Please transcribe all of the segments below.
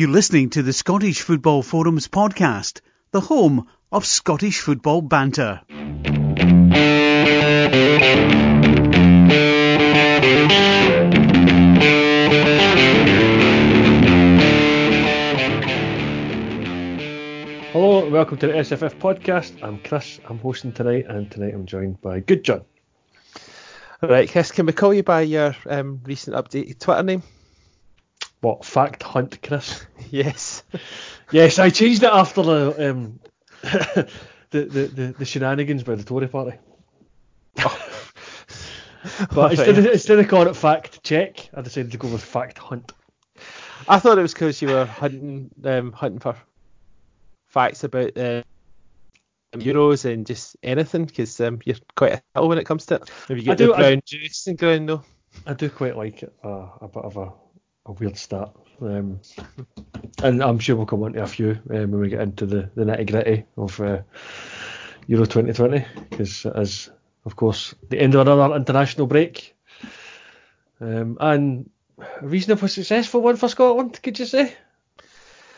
You're listening to the Scottish Football Forums podcast, the home of Scottish football banter. Hello and welcome to the SFF podcast. I'm Chris, I'm hosting tonight, and tonight I'm joined by Good John. Right, Chris, can we call you by your um, recent updated Twitter name? What, Fact Hunt Chris? Yes. yes, I changed it after the, um, the, the, the, the shenanigans by the Tory party. But instead of, instead of calling it Fact Check, I decided to go with Fact Hunt. I thought it was because you were hunting um, hunting for facts about uh, Euros and just anything, because um, you're quite a hill when it comes to it. Have you I got do- the I- brown juice and ground though? I do quite like it, uh, a bit of a, a weird start. Um, and I'm sure we'll come on to a few um, when we get into the, the nitty gritty of uh, Euro 2020, because is, of course, the end of another international break. Um, and a reasonably successful one for Scotland, could you say?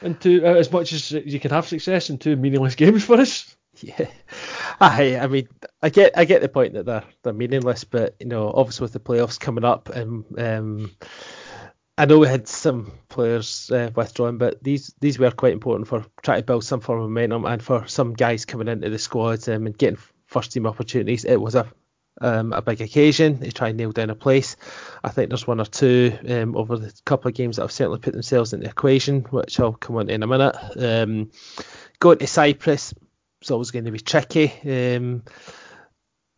And two, uh, as much as you can have success in two meaningless games for us. Yeah, I, I mean, I get, I get the point that they're they're meaningless, but you know, obviously with the playoffs coming up, and um, I know we had some players uh, withdrawing, but these these were quite important for trying to build some form of momentum and for some guys coming into the squad um, and getting first team opportunities. It was a um, a big occasion to try and nail down a place. I think there's one or two um, over the couple of games that have certainly put themselves in the equation, which I'll come on to in a minute. Um, going to Cyprus it's always going to be tricky. Um,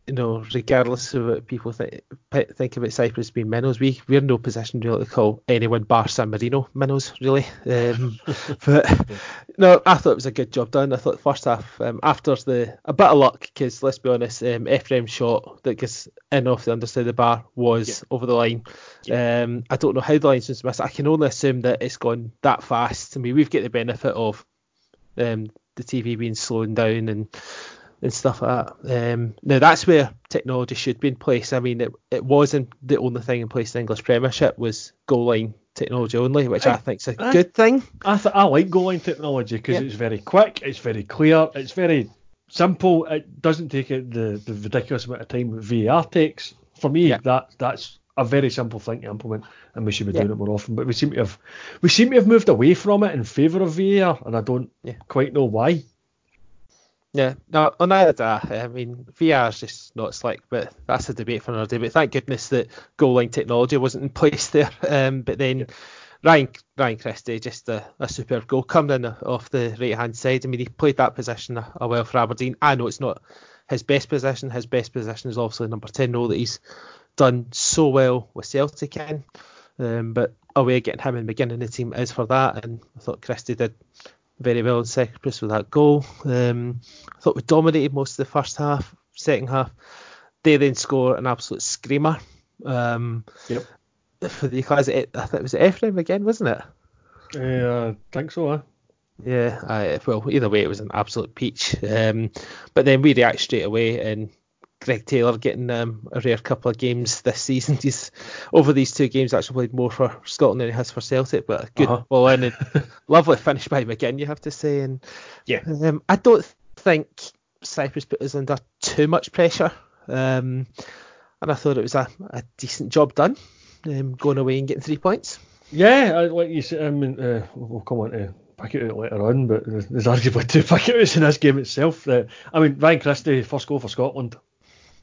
you know, regardless of what people think think about Cyprus being minnows, we we're in no position really to call anyone bar San Marino minnows really. Um, but no, I thought it was a good job done. I thought the first half, um, after the a bit of luck, because let's be honest, um, Efrem's shot that gets in off the underside of the bar was over the line. Um, I don't know how the linesman's missed. I can only assume that it's gone that fast. I mean, we've got the benefit of um, the TV being slowing down and and stuff like that. Um, now that's where technology should be in place. I mean, it, it wasn't the only thing in place in the English Premiership was goal line technology only, which I, I- think's a I- good thing. I th- I like goal line technology because it's very quick, it's very clear, it's very simple. It doesn't take it the, the ridiculous amount of time that VAR takes. For me, that that's a very simple thing to implement, and we should be Yeah. doing it more often. But we seem to have we seem to have moved away from it in favour of VAR, and I don't Yeah. quite know why. Yeah, no, on either day. I mean, VAR is just not slick, but that's a debate for another day. But thank goodness that goal line technology wasn't in place there. Um, but then Ryan Ryan Christie, just a, a superb goal coming in off the right hand side. I mean, he played that position a, a well for Aberdeen. I know it's not his best position. His best position is obviously number ten role that he's done so well with Celtic in. Um, but away getting him in the beginning of the team is for that, and I thought Christie did very well in second place with that goal. Um, I thought we dominated most of the first half, second half. They then score an absolute screamer. Um, Yep. For the equaliser, I think it was Efrem again, wasn't it? Uh, I think so. Huh? Yeah, I, well, either way, it was an absolute peach. Um, but then we react straight away, and Greg Taylor getting um, a rare couple of games this season. He's over these two games actually played more for Scotland than he has for Celtic, but a good Uh-huh. ball in and lovely finish by McGinn, you have to say. And Yeah. um, I don't think Cyprus put us under too much pressure, um, and I thought it was a, a decent job done, um, going away and getting three points. Yeah, I, like you said, I mean, uh, we'll come on to pick it out later on, but there's, there's arguably two pick it outs in this game itself. Uh, I mean, Ryan Christie, first goal for Scotland.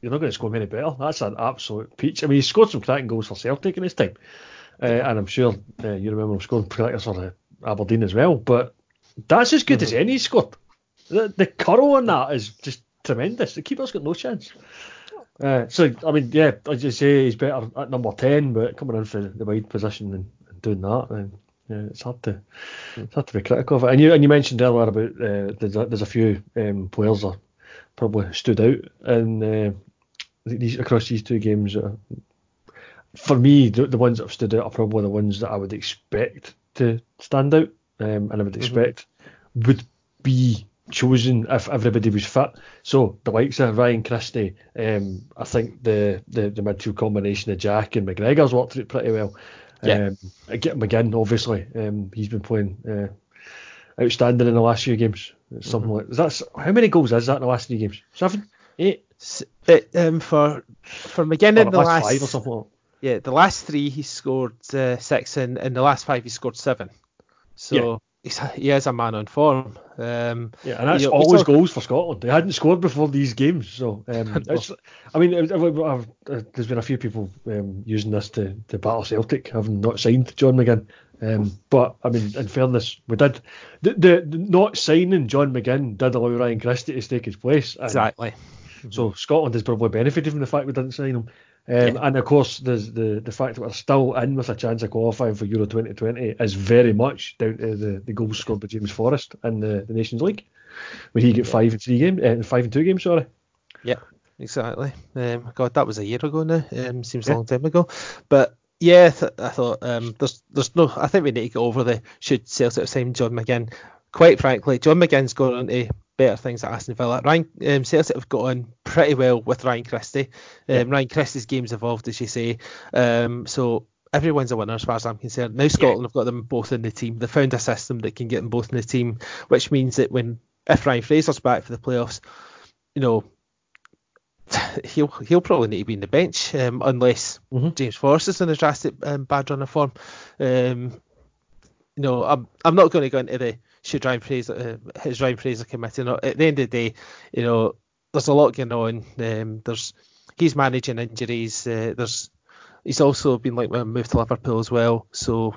You're not going to score many better. That's an absolute peach. I mean, he scored some cracking goals for Celtic in his time, uh, and I'm sure uh, you remember him scoring crackers for Aberdeen as well. But that's as good as any scored. The, the curl on that is just tremendous. The keeper's got no chance. Uh, so I mean, yeah, as you say, he's better at number ten, but coming in for the wide position and, and doing that, then yeah, it's hard to it's hard to be critical of it. And you and you mentioned earlier about uh, there's, a, there's a few um, players that probably stood out in uh, these across these two games. Uh, for me, the, the ones that have stood out are probably the ones that I would expect to stand out, um, and I would expect would be chosen if everybody was fit. So the likes of Ryan Christie, um, I think the, the, the midfield combination of Jack and McGregor's worked through it pretty well. Yeah. Um, again, obviously, um, he's been playing uh, outstanding in the last few games. Something Mm-hmm. like that's how many goals is that in the last three games? Seven, eight, um, for for McGinn in the last, last five or something. Yeah the last three he scored uh, six and in the last five he scored seven. So he's, he is a man on form. Um, Yeah, and that's You know, always goals for Scotland. They hadn't scored before these games, so um, I mean, I've, I've, I've, uh, there's been a few people um, using this to, to battle Celtic, having not signed John McGinn. Um, but I mean, in fairness, we did the, the, the not signing John McGinn did allow Ryan Christie to take his place. and exactly. So Scotland has probably benefited from the fact we didn't sign him. Um, And of course, there's the the fact that we're still in with a chance of qualifying for Euro 2020 is very much down to the, the goals scored by James Forrest in the, the Nations League, where he get five and three games, uh, five and two games. Sorry. Yeah, exactly. Um, God, that was a year ago now. Um, seems Yeah. a long time ago. But yeah, I, th- I thought um, there's there's no. I think we need to go over the should Celtic have signed John McGinn. Quite frankly, John McGinn's gone on to better things at Aston Villa. Ryan um, Celtic have got on pretty well with Ryan Christie. Um, Yeah. Ryan Christie's game's evolved, as you say. Um, so. Everyone's a winner as far as I'm concerned. Now Scotland have got them both in the team. They found a system that can get them both in the team, which means that when if Ryan Fraser's back for the playoffs, you know, he'll he'll probably need to be in the bench um, unless Mhm. James Forrest is in a drastic um, bad run of form. Um, you know, I'm I'm not going to go into the should Ryan Fraser uh, Ryan Fraser committee. Not at the end of the day, you know, there's a lot going on. Um, there's he's managing injuries. Uh, there's he's also been like moved to Liverpool as well. So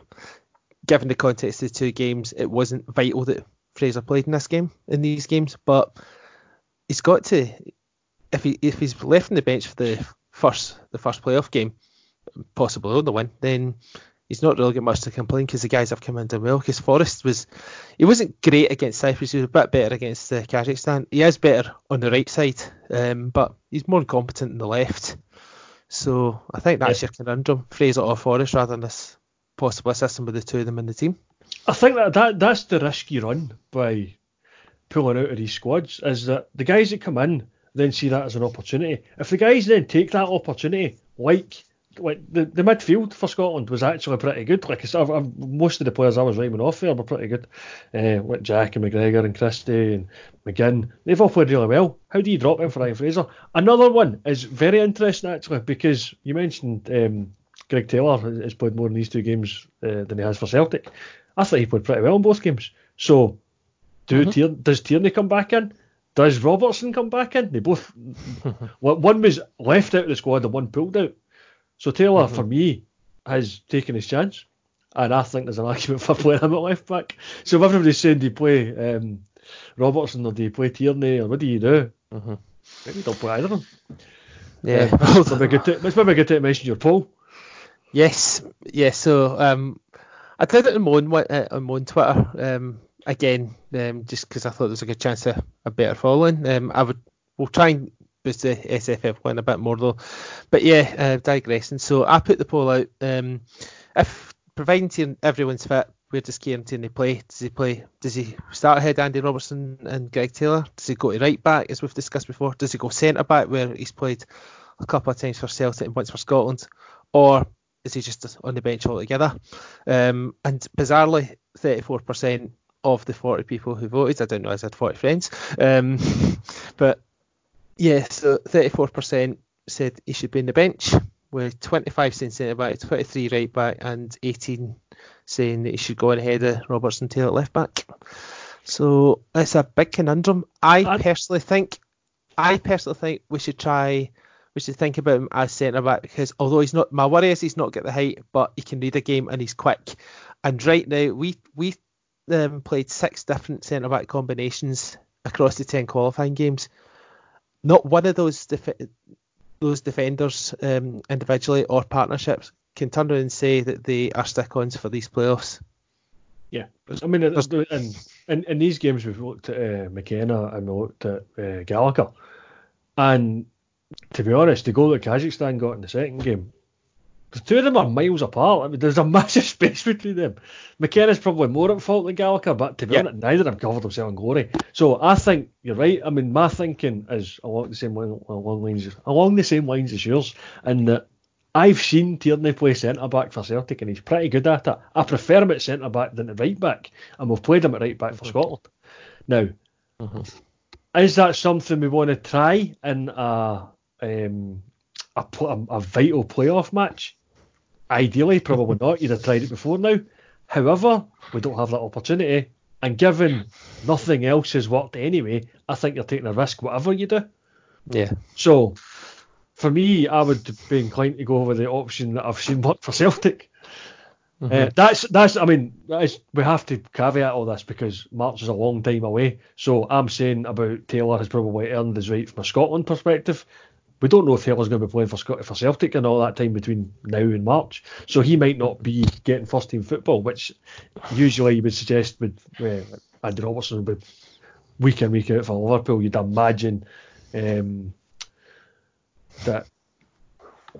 given the context of the two games, it wasn't vital that Fraser played in this game in these games, but he's got to if he if he's left on the bench for the first the first playoff game, possibly on the win, then he's not really got much to complain because the guys have come in done well. Because Forrest was he wasn't great against Cyprus, he was a bit better against uh, Kazakhstan. He is better on the right side, um, but he's more competent on the left. So I think that's your conundrum, Fraser or Forrest, rather than this possible system with the two of them in the team. I think that, that that's the risk you run by pulling out of these squads is that the guys that come in then see that as an opportunity. If the guys then take that opportunity, like like the, the midfield for Scotland was actually pretty good. Like I said, I've, I've, most of the players I was rhyming off there were pretty good. Uh, like Jack and McGregor and Christie and McGinn, they've all played really well. How do you drop them for Ryan Fraser? Another one is very interesting actually because you mentioned um, Greg Taylor has played more in these two games uh, than he has for Celtic. I thought he played pretty well in both games. So, do Tier, does Tierney come back in? Does Robertson come back in? They both. one was left out of the squad and one pulled out. So Taylor, for me, has taken his chance, and I think there's an argument for playing him at left back. So if everybody's saying do you play um, Robertson or do you play Tierney or what do you do? Maybe don't play either of them. Yeah. Uh, it's maybe good to, it's maybe good to mention your poll. Yes, yes. So um, I did it on my own, uh, on my own Twitter um, again, um, just because I thought there was a good chance of a better following. Um, I would we'll try and boost the SFF one a bit more though. But yeah, uh, digressing. So I put the poll out. Um, if providing everyone's fit, where does Kieran Tierney play? Does he play? Does he start ahead Andy Robertson and Greg Taylor? Does he go to right back as we've discussed before? Does he go centre back where he's played a couple of times for Celtic and once for Scotland, or is he just on the bench altogether? Um, and bizarrely, 34% of the 40 people who voted, I don't know, I had 40 friends, um, but yeah, so 34% said he should be in the bench, with 25 saying centre back, 23 right back, and 18 saying that he should go on ahead of Robertson Taylor at left back. So it's a big conundrum. I And- personally think, I personally think we should try we should think about him as centre back because although he's not, my worry is he's not got the height, but he can read a game and he's quick. And right now we we um, played six different centre back combinations across the ten qualifying games. Not one of those def- those defenders um, individually or partnerships can turn around and say that they are stick-ons for these playoffs. Yeah, I mean, in, in, in, these games we've looked at uh, McKenna and we looked at uh, Gallagher, and to be honest, the goal that Kazakhstan got in the second game, the two of them are miles apart. I mean, there's a massive space between them. McKenna's probably more at fault than Gallagher, but to be Yeah. honest, neither of them covered themselves in glory. So I think you're right. I mean, my thinking is along the same line, along lines along the same lines as yours, and that I've seen Tierney play centre back for Celtic, and he's pretty good at it. I prefer him at centre back than at right back, and we've played him at right back for Scotland. Now, is that something we want to try in a um, a, a vital playoff match? Ideally, probably not. You'd have tried it before now. However, we don't have that opportunity, and given nothing else has worked anyway, I think you're taking a risk whatever you do. Yeah. So, for me, I would be inclined to go with the option that I've seen work for Celtic. Uh, that's that's. I mean, that is, we have to caveat all this because March is a long time away. So I'm saying about Taylor has probably earned his right from a Scotland perspective. We don't know if Taylor's going to be playing for Scot- for Celtic in all that time between now and March. So he might not be getting first team football, which usually you would suggest would uh, Andy Robertson would be week in week out for Liverpool. You'd imagine um, that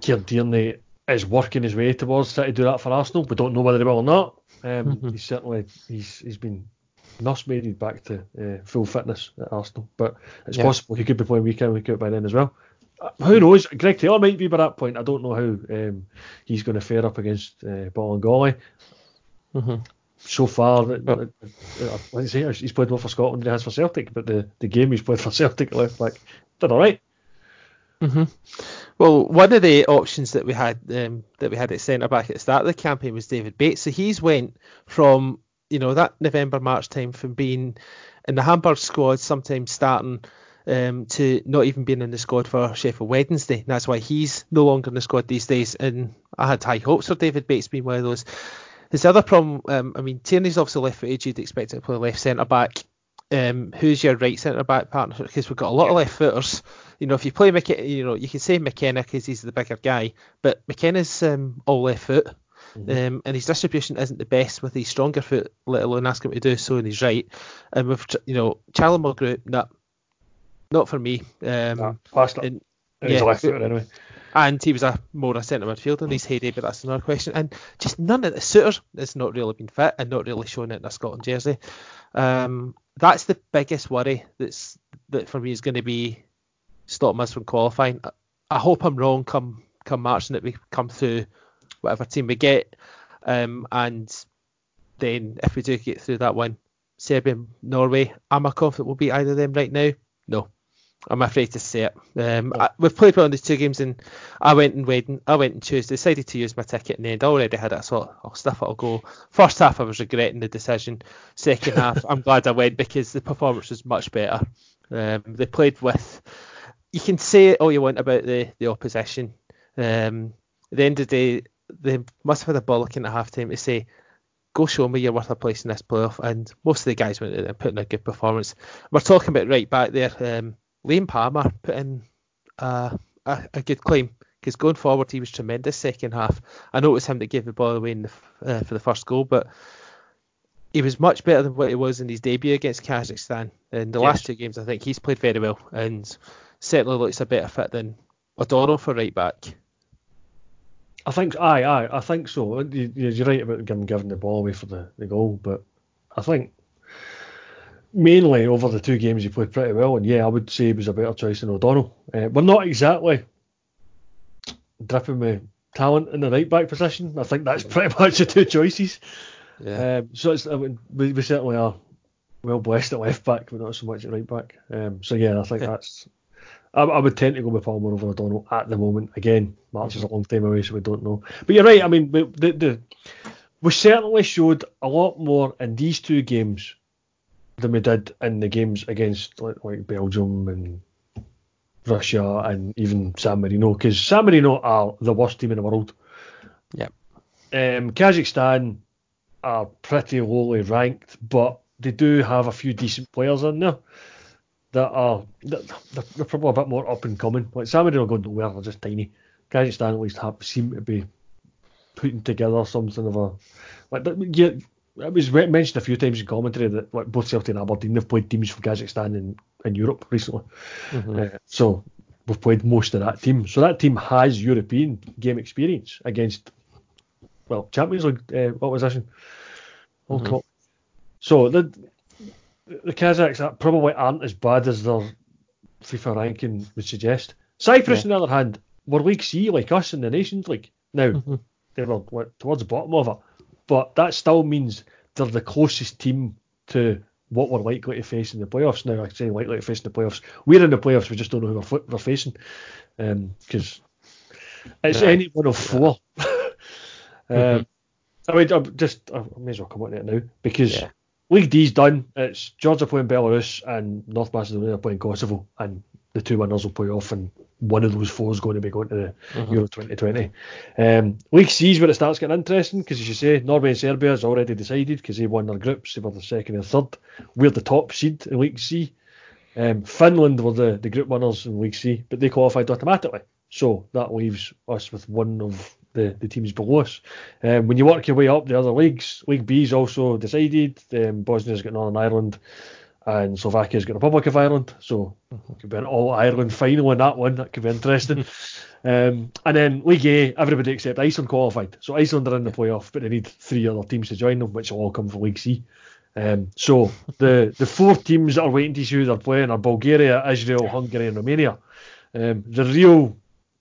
Kieran Tierney is working his way towards trying to do that for Arsenal. We don't know whether he will or not. Um, He's certainly he's he's been nursemaided back to uh, full fitness at Arsenal, but it's Yeah. possible he could be playing week in week out by then as well. Who knows? Greg Taylor might be by that point. I don't know how um, he's going to fare up against uh, Bolingoli. Mhm. So far, uh, like say, he's played more for Scotland than he has for Celtic, but the, the game he's played for Celtic left back did all right. hmm Well, one of the options that we had um, that we had at centre back at the start of the campaign was David Bates. So he's went from you know that November March time from being in the Hamburg squad, sometimes starting, um, to not even being in the squad for Sheffield Wednesday. And that's why he's no longer in the squad these days. And I had high hopes for David Bates being one of those. His other problem, um, I mean, Tierney's obviously left footed. You'd expect him to play left centre back. Um, who's your right centre back partner? Because we've got a lot of left footers. You know, if you play McKenna, you know, you can say McKenna because he's the bigger guy, but McKenna's um, all left foot, um, and his distribution isn't the best with his stronger foot, let alone ask him to do so in his right. And with you know, Charlie Mulgrew, not not for me. Um, Nah, it. and, And he's yeah, a left footer anyway. and he was a more a centre midfielder in his heyday, but that's another question. And just none of the suitors has not really been fit and not really shown it in a Scotland jersey. Um, that's the biggest worry that's that for me is going to be stopping us from qualifying. I, I hope I'm wrong come come March and that we come through whatever team we get. Um, and then if we do get through that one, Serbia, Norway, am I confident we'll beat either of them right now? No. I'm afraid to say it. Um, I, we've played well in these two games, and I went and waited. I went and Tuesday, decided to use my ticket in the end. I already had it, so I'll, I'll stuff it. I'll go. First half, I was regretting the decision. Second half, I'm glad I went because the performance was much better. Um, they played with. You can say all you want about the the opposition. Um, at the end of the day, they must have had a bollocking at half time to say, go show me you're worth a place in this playoff. And most of the guys went in and put in a good performance. We're talking about right back there. Um, Liam Palmer put in uh, a, a good claim because going forward he was tremendous second half. I know it was him that gave the ball away in the, uh, for the first goal, but he was much better than what he was in his debut against Kazakhstan. In the Yes. last two games, I think he's played very well and certainly looks a better fit than O'Donnell for right back. I think, aye, aye, I think so. You, you're right about him giving the ball away for the, the goal, but I think mainly over the two games he played pretty well, and yeah, I would say he was a better choice than O'Donnell. Uh, we're not exactly dripping with talent in the right back position. I think that's pretty much the two choices. Yeah. Um, so it's, I mean, we, we certainly are well blessed at left back, but not so much at right back. Um, so yeah, I think that's. I, I would tend to go with Palmer over O'Donnell at the moment. Again, March is a long time away, so we don't know. But you're right. I mean, the, the we certainly showed a lot more in these two games than we did in the games against like, like Belgium and Russia and even San Marino, because San Marino are the worst team in the world. Yep. Um, Kazakhstan are pretty lowly ranked, but they do have a few decent players in there that are that, they're, they're probably a bit more up and coming. Like San Marino are going nowhere, they're just tiny. Kazakhstan at least have seem to be putting together something of a like yeah. It was mentioned a few times in commentary that like both Celtic and Aberdeen have played teams from Kazakhstan in, in Europe recently. Uh, so we've played most of that team. So that team has European game experience against well Champions League uh, opposition. Cup. So the the Kazakhs probably aren't as bad as their FIFA ranking would suggest. Cyprus, on the other hand, were League C like us in the Nations League. Now Mm-hmm. they were what, towards the bottom of it, but that still means they're the closest team to what we're likely to face in the playoffs. Now I say likely to face in the playoffs. We're in the playoffs. We just don't know who we're, we're facing because it's Yeah. any one of four. um, I mean, I'm just I may as well come on to it now because Yeah. League D's done. It's Georgia playing Belarus and North Macedonia playing Kosovo, and the two winners will play off, and one of those four is going to be going to the Euro 2020. Um, League C is where it starts getting interesting because, as you say, Norway and Serbia is already decided because they won their groups. They were the second and third. We're the top seed in League C. Um, Finland were the, the group winners in League C, but they qualified automatically. So that leaves us with one of the, the teams below us. Um, when you work your way up the other leagues, League B is also decided. Um, Bosnia's got Northern Ireland, and Slovakia's got Republic of Ireland. So it could be an all Ireland final in that one. That could be interesting. um, and then League A, everybody except Iceland qualified. So Iceland are in the playoff, but they need three other teams to join them, which will all come from League C. Um, so the the four teams that are waiting to see who they're playing are Bulgaria, Israel, Hungary, and Romania. Um, the real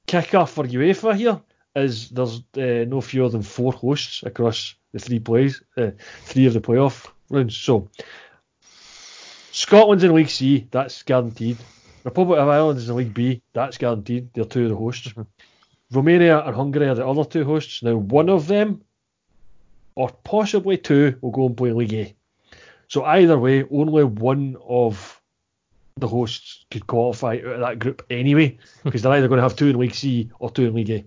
kicker for UEFA here is there's uh, no fewer than four hosts across the three plays, uh, three of the playoff rounds. So Scotland's in League C, that's guaranteed. Republic of Ireland is in League B, that's guaranteed. They're two of the hosts. Romania and Hungary are the other two hosts. Now one of them, or possibly two, will go and play League A. So either way, only one of the hosts could qualify out of that group anyway, because they're either going to have two in League C or two in League A.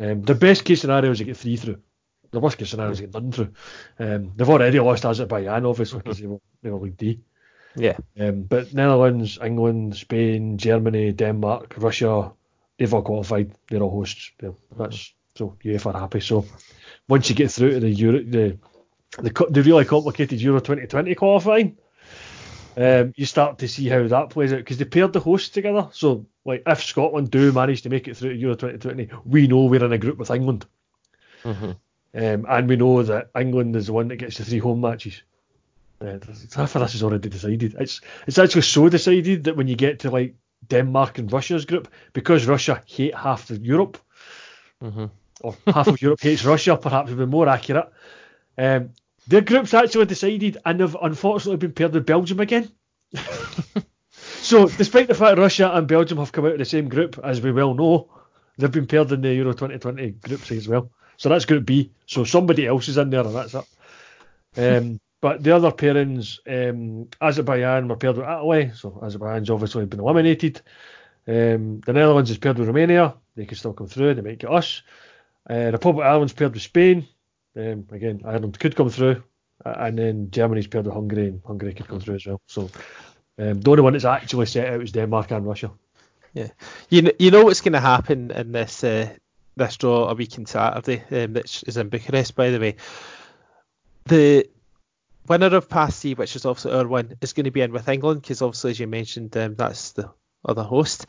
Um, the best case scenario is you get three through. The worst case scenario is you get none through. Um, they've already lost Azerbaijan, obviously, because they were, they were League D. Yeah. Um, but Netherlands, England, Spain, Germany, Denmark, Russia, they've all qualified. They're all hosts. They're- That's so UEFA are happy. So once you get through to the Euro, the the, the really complicated Euro 2020 qualifying, um, you start to see how that plays out because they paired the hosts together. So like if Scotland do manage to make it through to Euro 2020, we know we're in a group with England. Mm-hmm. Um, and we know that England is the one that gets the three home matches. Uh, half of this is already decided. It's it's actually so decided that when you get to like Denmark and Russia's group, because Russia hate half of Europe, Mm-hmm. or half of Europe hates Russia, perhaps would be more accurate. Um, their group's actually decided and they've unfortunately been paired with Belgium again. so, despite the fact Russia and Belgium have come out of the same group, as we well know, they've been paired in the Euro 2020 group as well. So that's Group B. So somebody else is in there, and that's it. Um, but the other pairings, um, Azerbaijan were paired with Italy, so Azerbaijan's obviously been eliminated. Um, the Netherlands is paired with Romania, they could still come through, they might get us. Uh, Republic of Ireland's paired with Spain, um, again, Ireland could come through, uh, and then Germany's paired with Hungary, and Hungary could come through as well. So um, the only one that's actually set out is Denmark and Russia. Yeah, You know, you know what's going to happen in this uh, this draw a week on Saturday, um, which is in Bucharest, by the way. The winner of Path C, which is obviously our one, is going to be in with England because obviously, as you mentioned, um, that's the other host.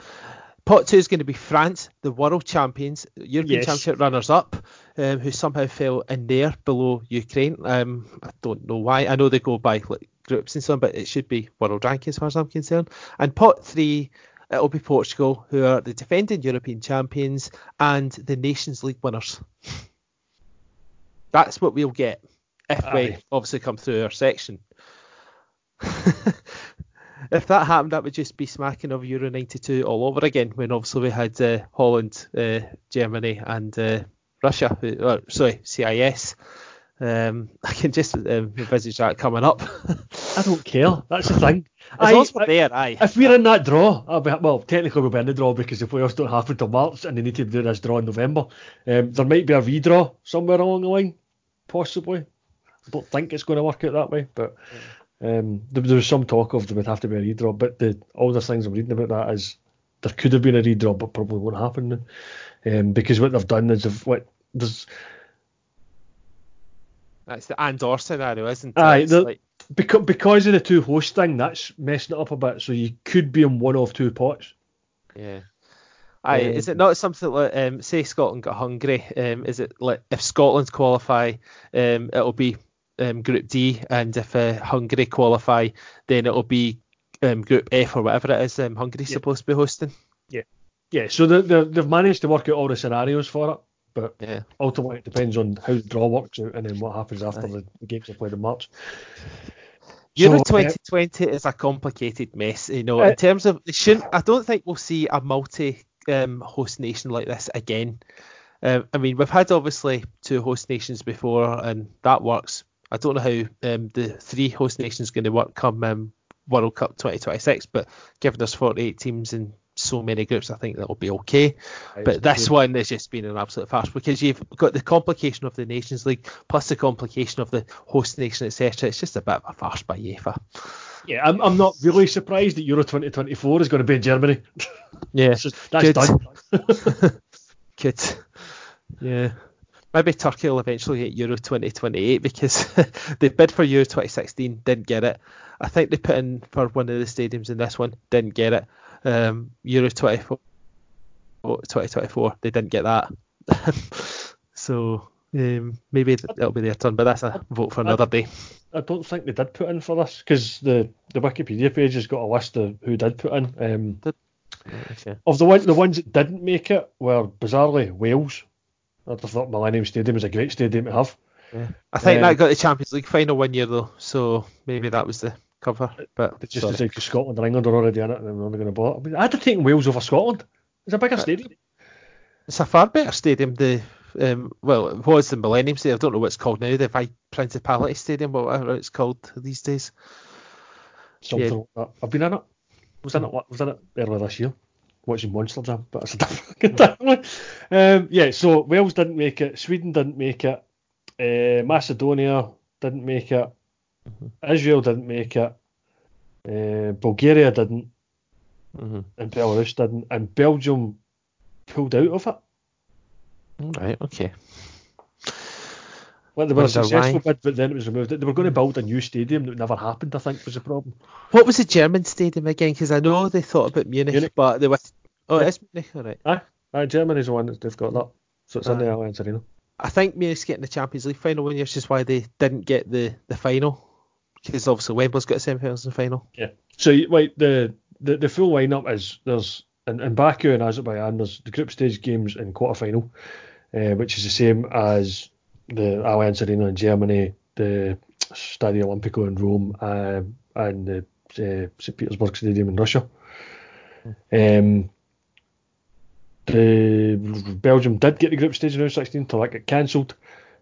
Pot two is going to be France, the world champions, European Yes. Championship runners up, um, who somehow fell in there below Ukraine. Um, I don't know why. I know they go by like groups and so on, but it should be world ranking as far as I'm concerned. And pot three, it'll be Portugal, who are the defending European champions and the Nations League winners. That's what we'll get if we obviously come through our section. if that happened, that would just be smacking of Euro 92 all over again when obviously we had uh, Holland, uh, Germany, and uh, Russia, uh, sorry, CIS. Um, I can just um, envisage that coming up. I don't care. That's the thing. As long as we're there, aye. If we're in that draw, I'll be, well, technically we'll be in the draw because the playoffs don't happen till March and they need to do this draw in November. Um, there might be a redraw somewhere along the line, possibly. Don't think it's going to work out that way, but um, there, there was some talk of there would have to be a redraw. But the, all the things I'm reading about that is there could have been a redraw, but probably won't happen. Um, because what they've done is they've, what, there's That's the Andor scenario, isn't it? Aye, the- like- because because of the two host thing, that's messing it up a bit. So you could be in one of two pots. Yeah. Aye, Um, is it not something like um, say Scotland got Hungary? Um, is it like if Scotland qualify, um, it'll be um, Group D, and if uh, Hungary qualify, then it'll be um, Group F or whatever it is. Um, Hungary's Yeah. supposed to be hosting. Yeah. Yeah, so they, they, they've managed to work out all the scenarios for it, but Yeah. ultimately it depends on how the draw works out and then what happens after the, the games are played in March. Euro So, uh, 2020 is a complicated mess, you know. Uh, in terms of, shouldn't. I don't think we'll see a multi-host nation like this again. Um, I mean, we've had obviously two host nations before, and that works. I don't know how um, the three host nations going to work come um, World Cup 2026, but given there's 48 teams in so many groups, I think that'll be okay. But this one has just been an absolute farce because you've got the complication of the Nations League plus the complication of the host nation, etc. It's just a bit of a farce by UEFA. yeah, I'm, I'm not really surprised that Euro 2024 is going to be in Germany. Yeah, just- that's good. done. Good. Yeah. Maybe Turkey will eventually get Euro 2028 because they bid for Euro 2016, didn't get it. I think they put in for one of the stadiums in this one, didn't get it. Um, Euro 24, 2024, they didn't get that. so um, maybe it'll be their turn, but that's a vote for another day. I don't think they did put in for this because the, the Wikipedia page has got a list of who did put in. Um, Okay. of the one, the ones that didn't make it were bizarrely Wales. I thought Millennium Stadium was a great stadium to have. I think Um, that got the Champions League final one year though, so maybe that was the cover. But But just sorry. to say, because Scotland and England are already in it, and they're only going to bother. I mean, I'd have taken Wales over Scotland. It's a bigger Uh, stadium. It's a far better stadium. The um, well, it was the Millennium Stadium. I don't know what it's called now. The Vi- Principality Stadium, or whatever it's called these days. Something yeah. like that. I've been in it. Was in it. Was in it earlier this year, watching Monster Jam. But it's a different, one. Um, yeah. So Wales didn't make it. Sweden didn't make it. Uh, Macedonia didn't make it. Israel didn't make it. Uh, Bulgaria didn't, Mm-hmm. and Belarus didn't, and Belgium pulled out of it. Right. Okay. Well, they were a successful why. bid, but then it was removed. They were going to build a new stadium that never happened. I think was the problem. What was the German stadium again? Because I know they thought about Munich, Munich. but they were. Oh, Yeah. it's Munich. All right. Aye, aye, Germany's the one that they've got that. So it's in Aye. the Allianz Arena. I think Munich's getting the Champions League final one year, which is why they didn't get the the final. Because obviously Wembley's got a semi-finals and final. Yeah. So wait, the the, the full lineup is there's in, in Baku and Azerbaijan there's the group stage games and quarter final, uh, which is the same as the Allianz Arena in Germany, the Stadio Olimpico in Rome, uh, and the uh, St Petersburg Stadium in Russia. Um, the Belgium did get the group stage in round 16 until that got cancelled.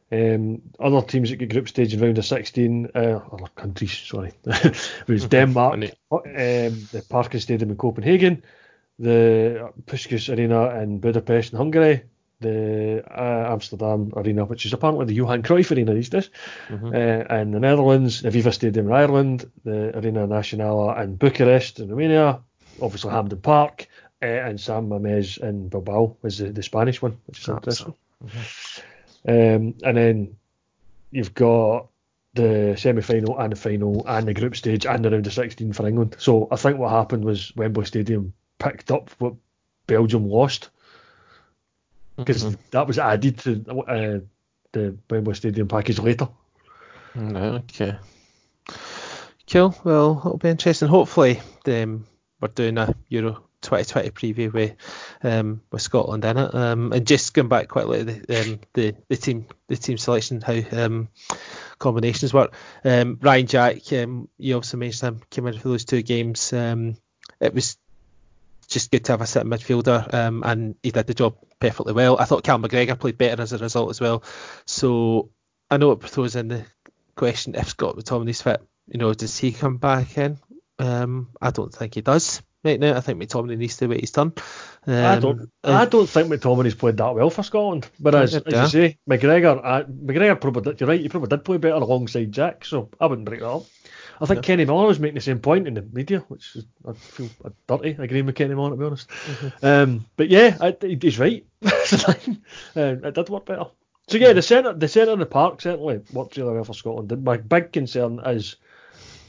Um, other teams that get group stage in round of 16, uh, other countries, sorry, was Denmark, um, the Parken Stadium in Copenhagen, the Puskas Arena in Budapest in Hungary, the uh, Amsterdam Arena, which is apparently the Johan Cruyff Arena these days, Mhm. uh, in the Netherlands, the Aviva Stadium in Ireland, the Arena Nacional in Bucharest in Romania, obviously Hampden Park, uh, and San Mamés in Bilbao was the, the Spanish one, which is interesting. Um, and then you've got the semi final and the final and the group stage and around the round of 16 for England. So I think what happened was Wembley Stadium picked up what Belgium lost because Mhm. that was added to uh, the Wembley Stadium package later. Okay. Cool. Well, it'll be interesting. Hopefully, um, we're doing a Euro 2020 preview with um, with Scotland in it. Um, and just going back quickly, the um, the the team the team selection, how um, combinations work. Um, Ryan Jack, um, you also mentioned him came in for those two games. Um, it was just good to have a sitting midfielder, um, and he did the job perfectly well. I thought Cal McGregor played better as a result as well. So I know it throws in the question if Scott McTominay's fit, you know, does he come back in? Um, I don't think he does right now. I think McTominay needs to wait his turn. Um, I don't. I don't think McTominay's played that well for Scotland. Whereas, Yeah. as you say, McGregor, uh, McGregor probably did, you're right. He probably did play better alongside Jack. So I wouldn't break that up. I think Yeah. Kenny Miller was making the same point in the media, which is I feel dirty agreeing with Kenny Miller to be honest. Um, but yeah, I, he's right. That's the thing. Um, it did work better. So yeah, the centre, the centre of the park certainly worked really well for Scotland. My big concern is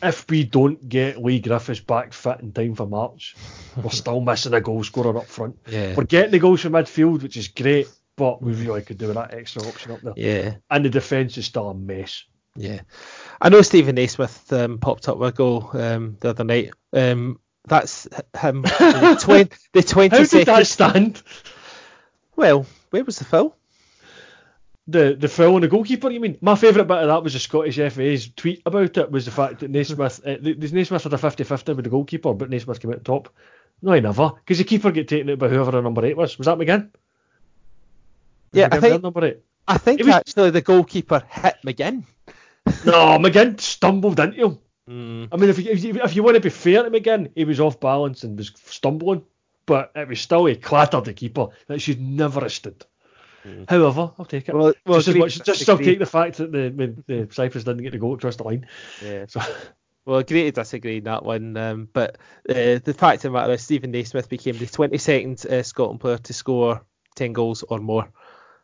if we don't get Leigh Griffiths back fit in time for March, we're still missing a goal scorer up front. Yeah. We're getting the goals from midfield, which is great, but we really could do with that extra option up there. Yeah. And the defence is still a mess. Yeah, I know Stephen Naismith um, popped up with a goal um, the other night. Um, That's him. the, twen- the 20 How did second- that stand? Well, where was the foul? The the foul on the goalkeeper. You mean my favourite bit of that was the Scottish FA's tweet about it was the fact that Naismith, uh, the, the Naismith had a 50-50 with the goalkeeper, but Naismith came out top. No, he never, because the keeper get taken out by whoever the number eight was. Was that McGinn? Was Yeah, I think- number eight. I think was- actually the goalkeeper hit McGinn. No, McGinn stumbled into him. Mm. I mean, if you, if you, if you want to be fair to McGinn, he was off balance and was stumbling, but it was still he clattered the keeper that should never have stood. However, I'll take it. Well, well, just as agree much, to just still take the fact that the, the, the Cyprus didn't get the goal across the line. Yeah. So Well, agree to disagree in that one. Um, but uh, the fact of the matter is, Stephen Naismith became the 22nd uh, Scotland player to score 10 goals or more.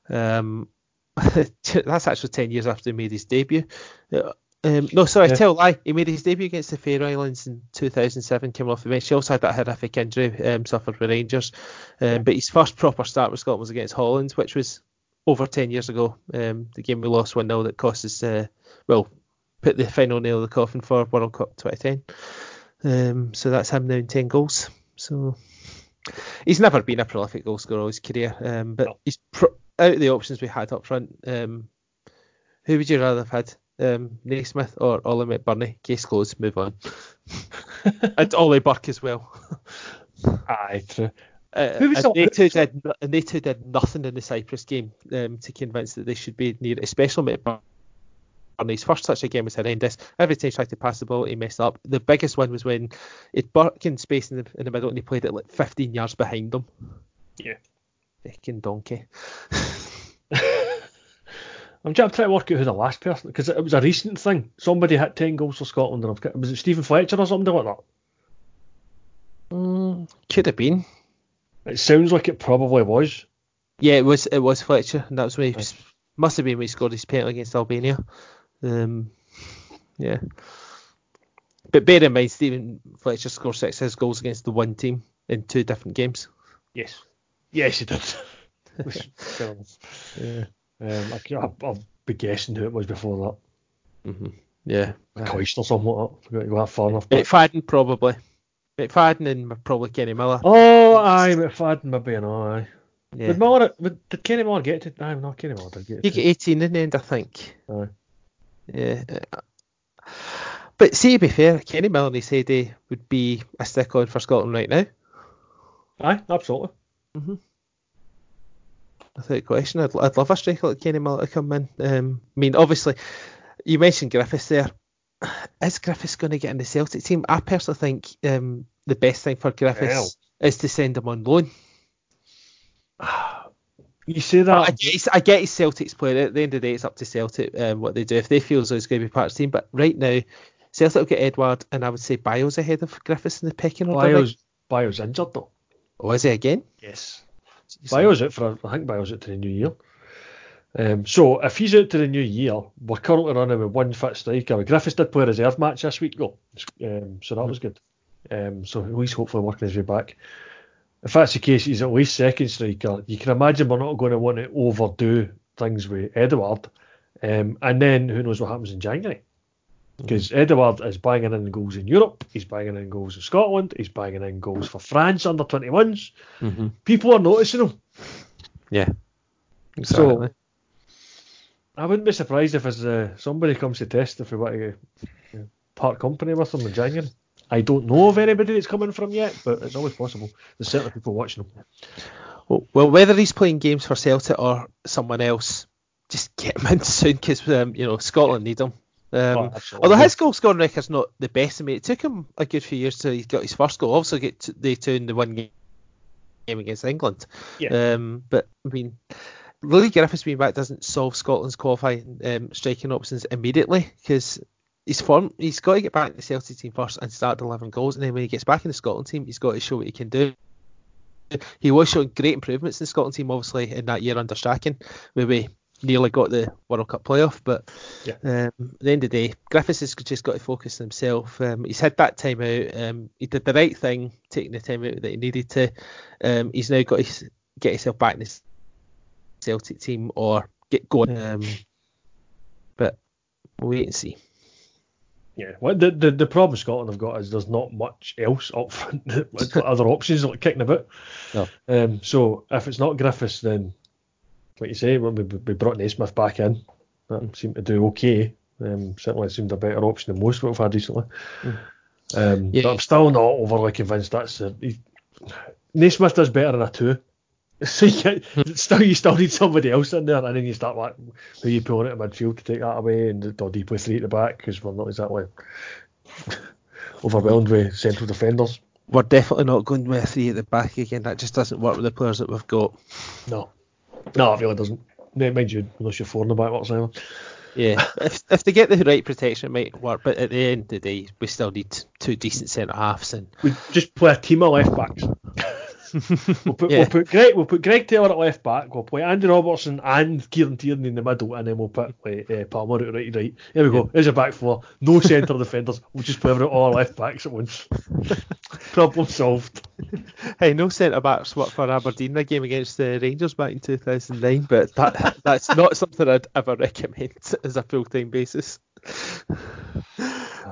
Um, that's actually 10 years after he made his debut. Uh, um, no, sorry, Yeah. tell a lie. He made his debut against the Faroe Islands in 2007, came off the bench. He also had that horrific injury, um, suffered with Rangers. Um, but his first proper start with Scotland was against Holland, which was over 10 years ago. Um, the game we lost 1 0 that cost us, uh, well, put the final nail in the coffin for World Cup 2010. Um, so that's him now in 10 goals. So he's never been a prolific goal scorer all his career, um, but he's pro- out of the options we had up front. Um, who would you rather have had? Um, Naismith or Ollie McBurnie? Case closed. Move on. and Ollie Burke as well. aye, true. Uh, and, they two did, and they two did nothing in the Cyprus game um, to convince that they should be near, it, especially McBurnie's first touch again was horrendous. Every time he tried to pass the ball, he messed up. The biggest one was when it Burke in space in the, in the middle and he played it like 15 yards behind them. Yeah. Fucking donkey. I'm trying to work out who the last person because it was a recent thing. Somebody hit ten goals for Scotland, and I've got, was it Stephen Fletcher or something like that? Mm, could have been. It sounds like it probably was. Yeah, it was it was Fletcher, and that was when he must have been when he scored his penalty against Albania. Um, yeah. But bear in mind, Stephen Fletcher scored six his goals against the one team in two different games. Yes. Yes, he did. Yeah. Um, I, can't- I'll, be guessing who it was before hmm Yeah. that. Coist or something like that. Forgot to go that far enough. But... McFadden probably. McFadden and probably Kenny Miller. Oh, aye, McFadden maybe an aye. yeah. Would Miller, did Kenny Miller get to? Aye, not Kenny Miller did get He got 18 in the end, I think. Aye. Yeah. But see, to be fair, Kenny Miller in his heyday would be a stick on for Scotland right now. Aye, absolutely. Without question, I'd, I'd love a striker like Kenny Miller to come in. Um, I mean, obviously, you mentioned Griffiths there. Is Griffiths going to get in the Celtic team? I personally think um, the best thing for Griffiths Well. is to send him on loan. You say I that? get, I get his Celtic's player. At the end of the day, it's up to Celtic um, what they do. If they feel as though he's going to be part of the team, but right now, Celtic will get Edouard, and I would say Bayo's ahead of Griffiths in the pecking order. Bayo's, Bayo's injured though. Oh, is he again? Yes. Bayo's out for, I think Bayo's out to the new year. Um, so if he's out to the new year, we're currently running with one fit striker. Griffiths did play a reserve match this week though, um, so that was good. Um, so at least hopefully working his way back. If that's the case, he's at least second striker. You can imagine we're not going to want to overdo things with Edouard. Um, and then who knows what happens in January. Because Edouard is banging in goals in Europe, he's banging in goals in Scotland, he's banging in goals for France under 21s. Mm-hmm. People are noticing him. Yeah. So- Exactly. I wouldn't be surprised if as, uh, somebody comes to test if we want to uh, part company with him in January. I don't know of anybody that's coming from yet, but it's always possible. There's certainly people watching him. Well, well, whether he's playing games for Celtic or someone else, just get him in soon because um, you know Scotland need him. Um, Oh, absolutely. although his goal scoring record's not the best, I mean, it took him a good few years till he got his first goal. Also, get to, the two in the one game game against England. Yeah. Um, but I mean, Leigh Griffiths being back doesn't solve Scotland's qualifying um, striking options immediately because he's form he's got to get back in the Celtic team first and start delivering goals, and then when he gets back in the Scotland team, he's got to show what he can do. He was showing great improvements in the Scotland team, obviously in that year under Strachan, where we nearly got the World Cup playoff. But Yeah. um, at the end of the day, Griffiths has just got to focus on himself. Um, he's had that time out. Um, he did the right thing, taking the time out that he needed to. Um, he's now got to get himself back in the Celtic team or get going. Um, but we'll wait and see. Yeah, well, the, the the problem Scotland have got is there's not much else up front, other options like kicking about. No. Um, so if it's not Griffiths, then like you say, when we, we brought Naismith back in, that seemed to do okay. Um, certainly seemed a better option than most we've had recently. Um, Yeah. But I'm still not overly convinced that's a, he, Naismith does better than a two. So you get, still, you still need somebody else in there, and then you start like, who you pulling at midfield to take that away, and or do you play three at the back because we're not exactly overwhelmed with central defenders. We're definitely not going with three at the back again. That just doesn't work with the players that we've got. No, no, it really doesn't. No, Mind you, unless you're four in the whatsoever. Yeah, if if they get the right protection, it might work. But at the end of the day, we still need two decent centre halves, and We just play a team of left backs. We'll put, Yeah. we'll put Greg we'll put Greg Taylor at left back. We'll play Andy Robertson and Kieran Tierney in the middle, and then we'll put like, uh, Palmer at right right. Here we go. There's a back four. No centre defenders. We'll just play over all left backs at once. Problem solved. hey, no centre backs worked for Aberdeen in a game against the Rangers back in 2009. But that that's not something I'd ever recommend as a full time basis.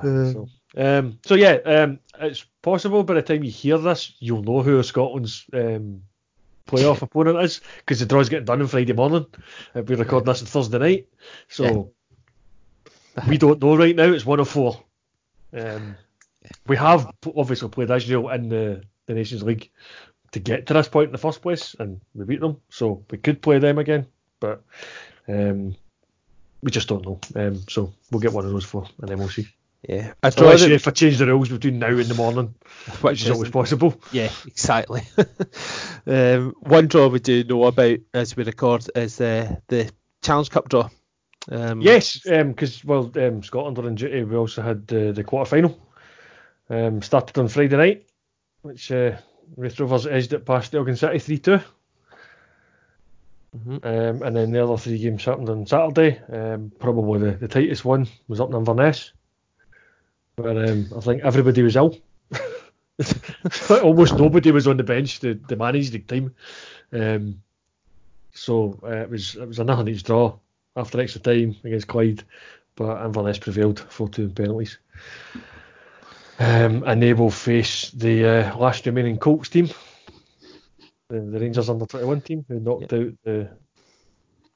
so, um, so yeah, um, it's possible by the time you hear this, you'll know who Scotland's um, playoff opponent is because the draw's getting done on Friday morning. Uh, we're recording this on Thursday night, so we don't know right now. It's one of four. Um, we have obviously played Israel in the, the Nations League to get to this point in the first place, and we beat them, so we could play them again, but um, we just don't know. Um, so we'll get one of those four, and then we'll see. Yeah, I draw Unless the- you if I change the rules between now and the morning, which is always possible. Yeah, exactly. um, one draw we do know about as we record is uh, the Challenge Cup draw. Um, Yes, because well, um, Scotland are in duty. We also had the the quarter final. Um, started on Friday night, which uh, Raith Rovers edged it past Elgin City three two. Mhm. Um, and then the other three games happened on Saturday. Um, probably the, the tightest one was up in Inverness, where um, I think everybody was ill. Almost nobody was on the bench to, to manage the team. Um, so uh, it was it was a nothing each draw after extra time against Clyde, but Inverness prevailed 4 2 penalties. Um, and they will face the uh, last remaining Colts team, the, the Rangers under 21 team, who knocked out the.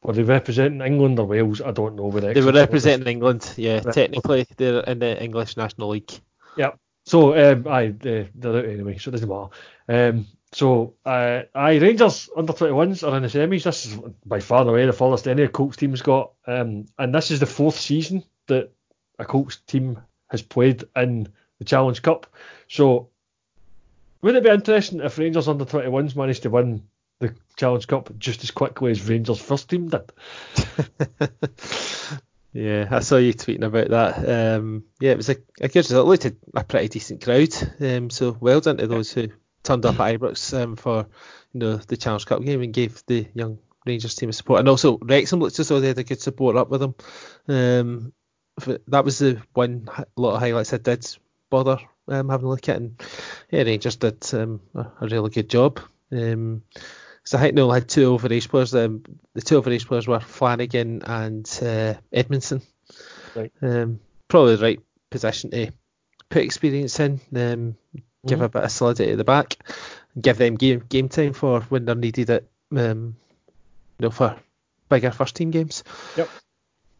Were they representing England or Wales? I don't know. They were representing England, yeah. Right. Technically, they're in the English National League. Yeah. So, um, aye, they're, they're out anyway, so it doesn't matter. Um, so, uh, aye, Rangers under 21s are in the semis. This is by far and away the furthest any Colts team's got. Um, and this is the fourth season that a Colts team has played in the Challenge Cup. So, would it be interesting if Rangers under 21s managed to win the Challenge Cup just as quickly as Rangers first team did? Yeah, I saw you tweeting about that. Um, yeah, it was a, a good result. It looked a, pretty decent crowd. Um, so well done to those who turned up at Ibrox um, for you know the Challenge Cup game and gave the young Rangers team a support. And also Wrexham looked as though they had a good support up with them. Um, that was the one lot of highlights I did bother um, having a look at. And yeah, Rangers did um, a, a really good job. Um, so I think they only had two overage players. Um, the two overage players were Flanagan and uh, Edmondson. Right. Um, probably the right position to put experience in, um, give Mhm. a bit of solidity at the back, and give them game game time for when they're needed at um, you know for bigger first team games. Yep.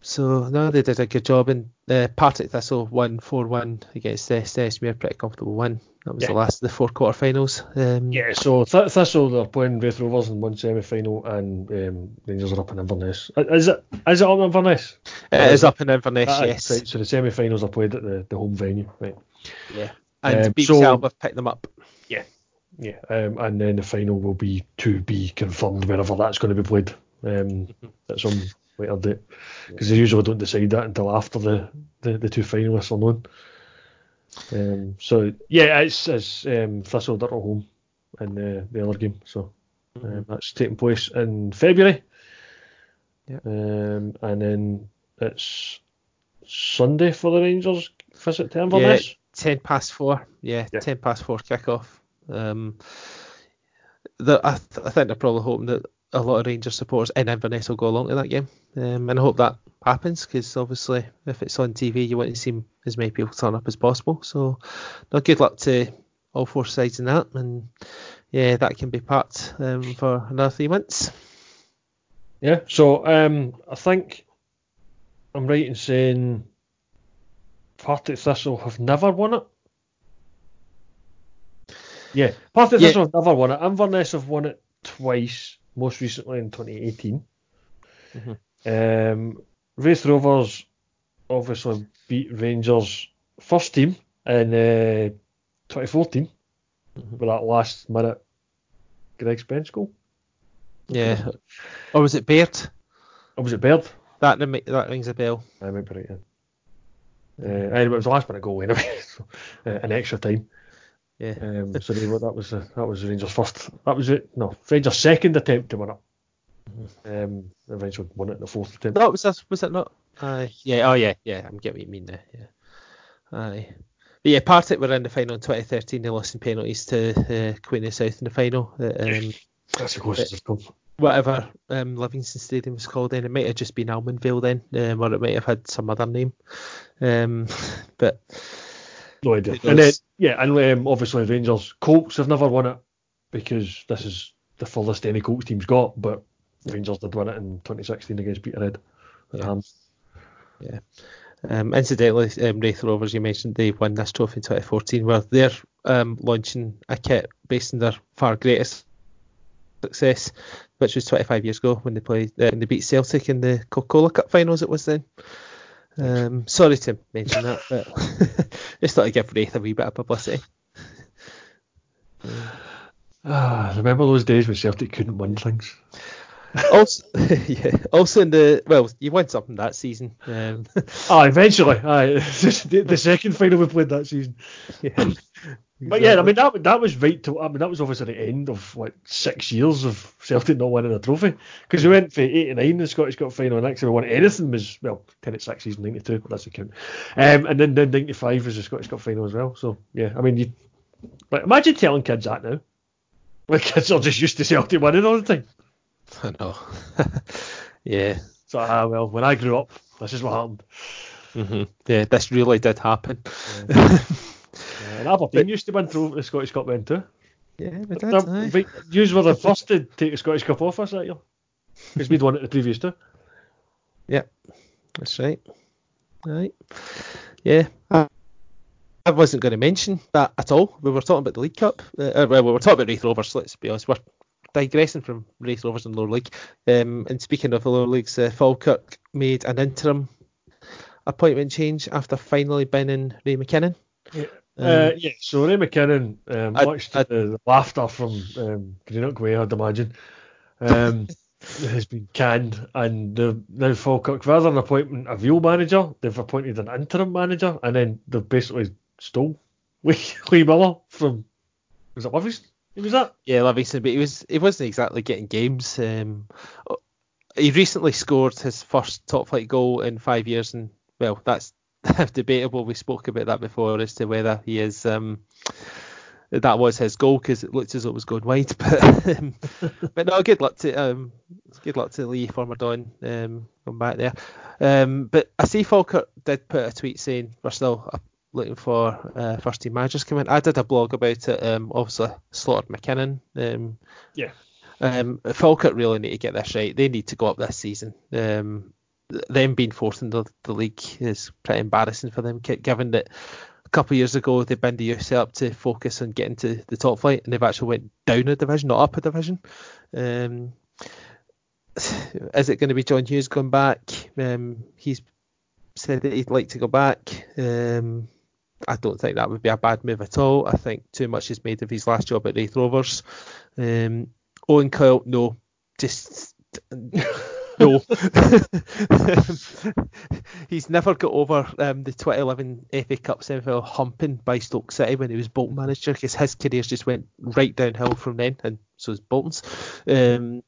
So no, they did a good job, and uh, Partick Thistle won four one against uh, Stesmere, pretty comfortable win. That was Yeah. the last of the four quarterfinals. Um, Yeah, so Th- Thistle they're playing Raith Rovers in one semi final, and um, Rangers are up in Inverness. Is it is it up in Inverness? it is up in Inverness, yes. Right, so the semi finals are played at the, the home venue, right? Yeah. And Um, BBC so- Alba have picked them up. Yeah, um, and then the final will be to be confirmed wherever that's going to be played um, at some later date, because they usually don't decide that until after the, the, the two finalists are known. Um, so yeah, it's, it's um, Thistle at home in the, the other game, so um, that's taking place in February. Yeah. Um, and then it's Sunday for the Rangers visit to Inverness. ten past four. Yeah, Yeah. ten past four kickoff. Um, the, I, th- I think they're probably hoping that a lot of Rangers supporters in Inverness will go along to that game, um, and I hope that happens because obviously if it's on TV, you want to see as many people turn up as possible. So, no, good luck to all four sides in that, and yeah, that can be parked um, for another three months. Yeah. So um, I think I'm right in saying Partick Thistle have never won it. Yeah, Partick Yeah. Thistle have never won it. Inverness have won it twice, most recently in 2018. Mhm. Um, Raith Rovers obviously beat Rangers first team in uh, 2014 Mhm. with that last minute Greg Spence goal. Yeah, or was it Baird? Or was it Baird? That that rings a bell. I might be right, yeah. Uh, anyway, it was the last minute goal anyway, so, uh, an extra time. Yeah, Um, so they, that was uh, that was Rangers' first. That was it. No, Rangers' second attempt to win it. Um, eventually won it in the fourth attempt. no, was that was it not? Aye, yeah, oh yeah, yeah. I'm getting what you mean there. Yeah, aye. But yeah, Partick were in the final in 2013. They lost in penalties to uh, Queen of the South in the final. at, Um, That's the closest I've come. whatever um, Livingston Stadium was called then. It might have just been Almondvale then, um, or it might have had some other name. Um, but No idea. And then yeah, and um, obviously Rangers, Colts have never won it because this is the furthest any Colts team's got. But Rangers did win it in 2016 against Peterhead. at Yeah. Hams. um, incidentally, um, Raith Rovers, you mentioned they won this trophy in 2014, where they're um, launching a kit based on their far greatest success, which was 25 years ago when they played uh, when they beat Celtic in the Coca-Cola Cup finals. It was then. Um, sorry to mention that, but just thought I'd give Raith a wee bit of publicity. Ah, remember those days when Celtic couldn't win things? also, yeah, also in the well, you won something that season. Um, Ah, eventually. Aye, the, the second final we played that season. yeah, But yeah, I mean that that was right to. I mean that was obviously the end of like six years of Celtic not winning a trophy because we went for eighty nine in the Scottish Cup final, and next time we won anything was well ten at six season ninety two. That's the count. Um, and then then ninety five was the Scottish Cup final as well. So yeah, I mean you. Like, imagine telling kids that now. Like kids are just used to Celtic winning all the time. I know. yeah. So ah well, when I grew up, this is what happened. hmm Yeah, this really did happen. Uh, and Aberdeen used to win through the Scottish Cup then too. yeah, we did. No, aye. right, yous were the first to take the Scottish Cup off us that year. Because we'd won it the previous two. That's right. Right. Yeah. I, I wasn't going to mention that at all. We were talking about the League Cup. Uh, uh, well, we were talking about Raith Rovers, let's be honest. We're digressing from Raith Rovers and Lower League. Um, and speaking of the Lower Leagues, uh, Falkirk made an interim appointment change after finally banning Ray McKinnon. Yeah. Um, uh, yeah, so Ray McKinnon, um, I- much to I- the laughter from um, Greenock Way, I'd imagine, um, has been canned. And the, now Falkirk, rather than appointing a real manager, they've appointed an interim manager, and then they've basically stole Lee, Lee Miller from, was it Livingston? Was that? Yeah, Livingston, but he was he wasn't exactly getting games. Um, he recently scored his first top flight goal in five years, and well, that's debatable. We spoke about that before as to whether he is um, that was his goal because it looked as though it was going wide. But um, but no, good luck to um, good luck to Lee former Don um, going back there. Um, but I see Falkirk did put a tweet saying we're still looking for uh, first team managers coming. I did a blog about it. Um, obviously slaughtered McKinnon. Um, Yeah. um, Falkirk really need to get this right. They need to go up this season. Um, them being fourth in the, league is pretty embarrassing for them, given that a couple of years ago they've been the up to focus on getting to the top flight, and they've actually went down a division, not up a division. Um, is it going to be John Hughes going back? Um, he's said that he'd like to go back. Um, I don't think that would be a bad move at all. I think too much is made of his last job at Raith Rovers. Um, Owen Coyle, no, just no. He's never got over um, the 2011 FA Cup semi-final humping by Stoke City when he was Bolton manager because his career just went right downhill from then, and so is Bolton's. Um,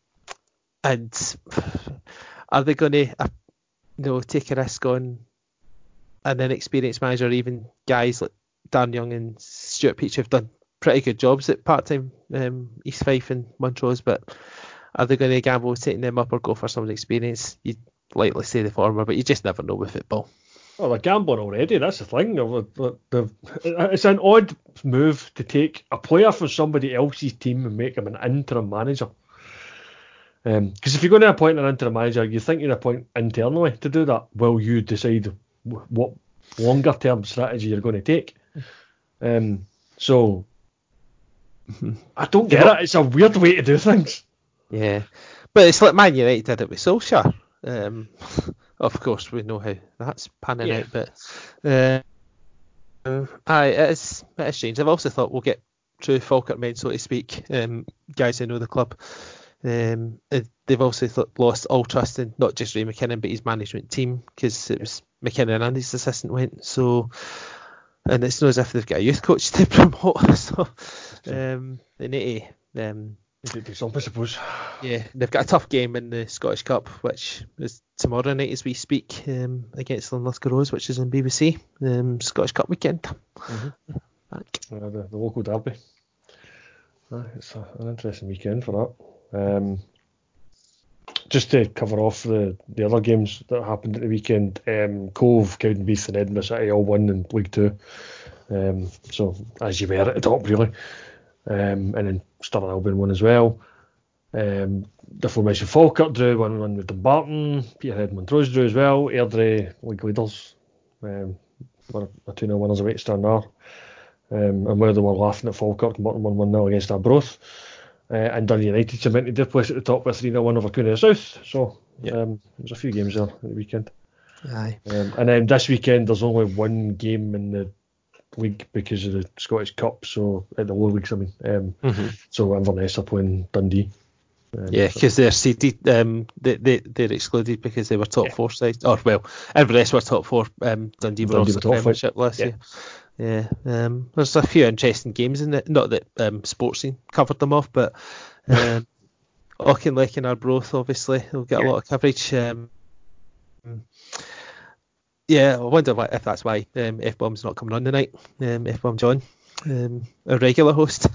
and are they going to, uh, you know, take a risk on an inexperienced manager, even guys like Dan Young and Stewart Petrie have done pretty good jobs at part-time um, East Fife and Montrose, but are they going to gamble taking them up or go for someone experience? You'd likely say the former, but you just never know with football. Well, they're gambling already. That's the thing. It's an odd move to take a player from somebody else's team and make him an interim manager. Because um, if you're going to appoint an interim manager, you think you'd appoint internally to do that. Will you decide what longer term strategy you're going to take? Um, so I don't get it. It's a weird way to do things. Yeah, but it's like Man United did it with Solskjaer. Um, of course, we know how that's panning yeah. out, but uh, aye, it's strange. I've also thought we'll get true Falkirk men, so to speak, um, guys who know the club. Um, they've also th- lost all trust in not just Ray McKinnon but his management team because it was McKinnon and his assistant went. So, and it's not as if they've got a youth coach to promote. So, um, they need to um, do something, I suppose. Yeah, they've got a tough game in the Scottish Cup, which is tomorrow night as we speak um, against Linlithgow Rose, which is on BBC. Um, Scottish Cup weekend. Mm-hmm. Uh, the, the, local derby. Uh, it's a, an interesting weekend for that. Um, just to cover off the, the other games that happened at the weekend, um, Cove, Cowdenbeath, and Edinburgh City all won in League Two. Um, so as you were at the top, really. Um, and then Stirling Albion won as well. Um, the formation Falkirk drew one one with Dumbarton, Peterhead Montrose drew as well. Airdrie league leaders um, were a 2 0 winners away at Stranraer. Um, and where they were laughing at Falkirk, Morton won 1 0 against Arbroath. Uh, and Dundee United cemented their place at the top with 3 0 win over Cooney South. So yep. um, there's a few games there at the weekend. Aye. Um, and then this weekend there's only one game in the league because of the Scottish Cup, so at the lower leagues, I mean. Um, mm-hmm. So Inverness are playing Dundee. Um, yeah, because so. they're seeded, um, they, they, they're excluded because they were top yeah. four sides. Or, well, Inverness were top four, um, Dundee were Dundee also Premiership last yeah. year. Yeah, um, there's a few interesting games in it. Not that um, Sportscene covered them off, but um, Auchinleck and Arbroath, obviously, will get yeah. a lot of coverage. Um, yeah, I wonder why, if that's why um, F Bomb's not coming on tonight. Um, F Bomb John, um, a regular host.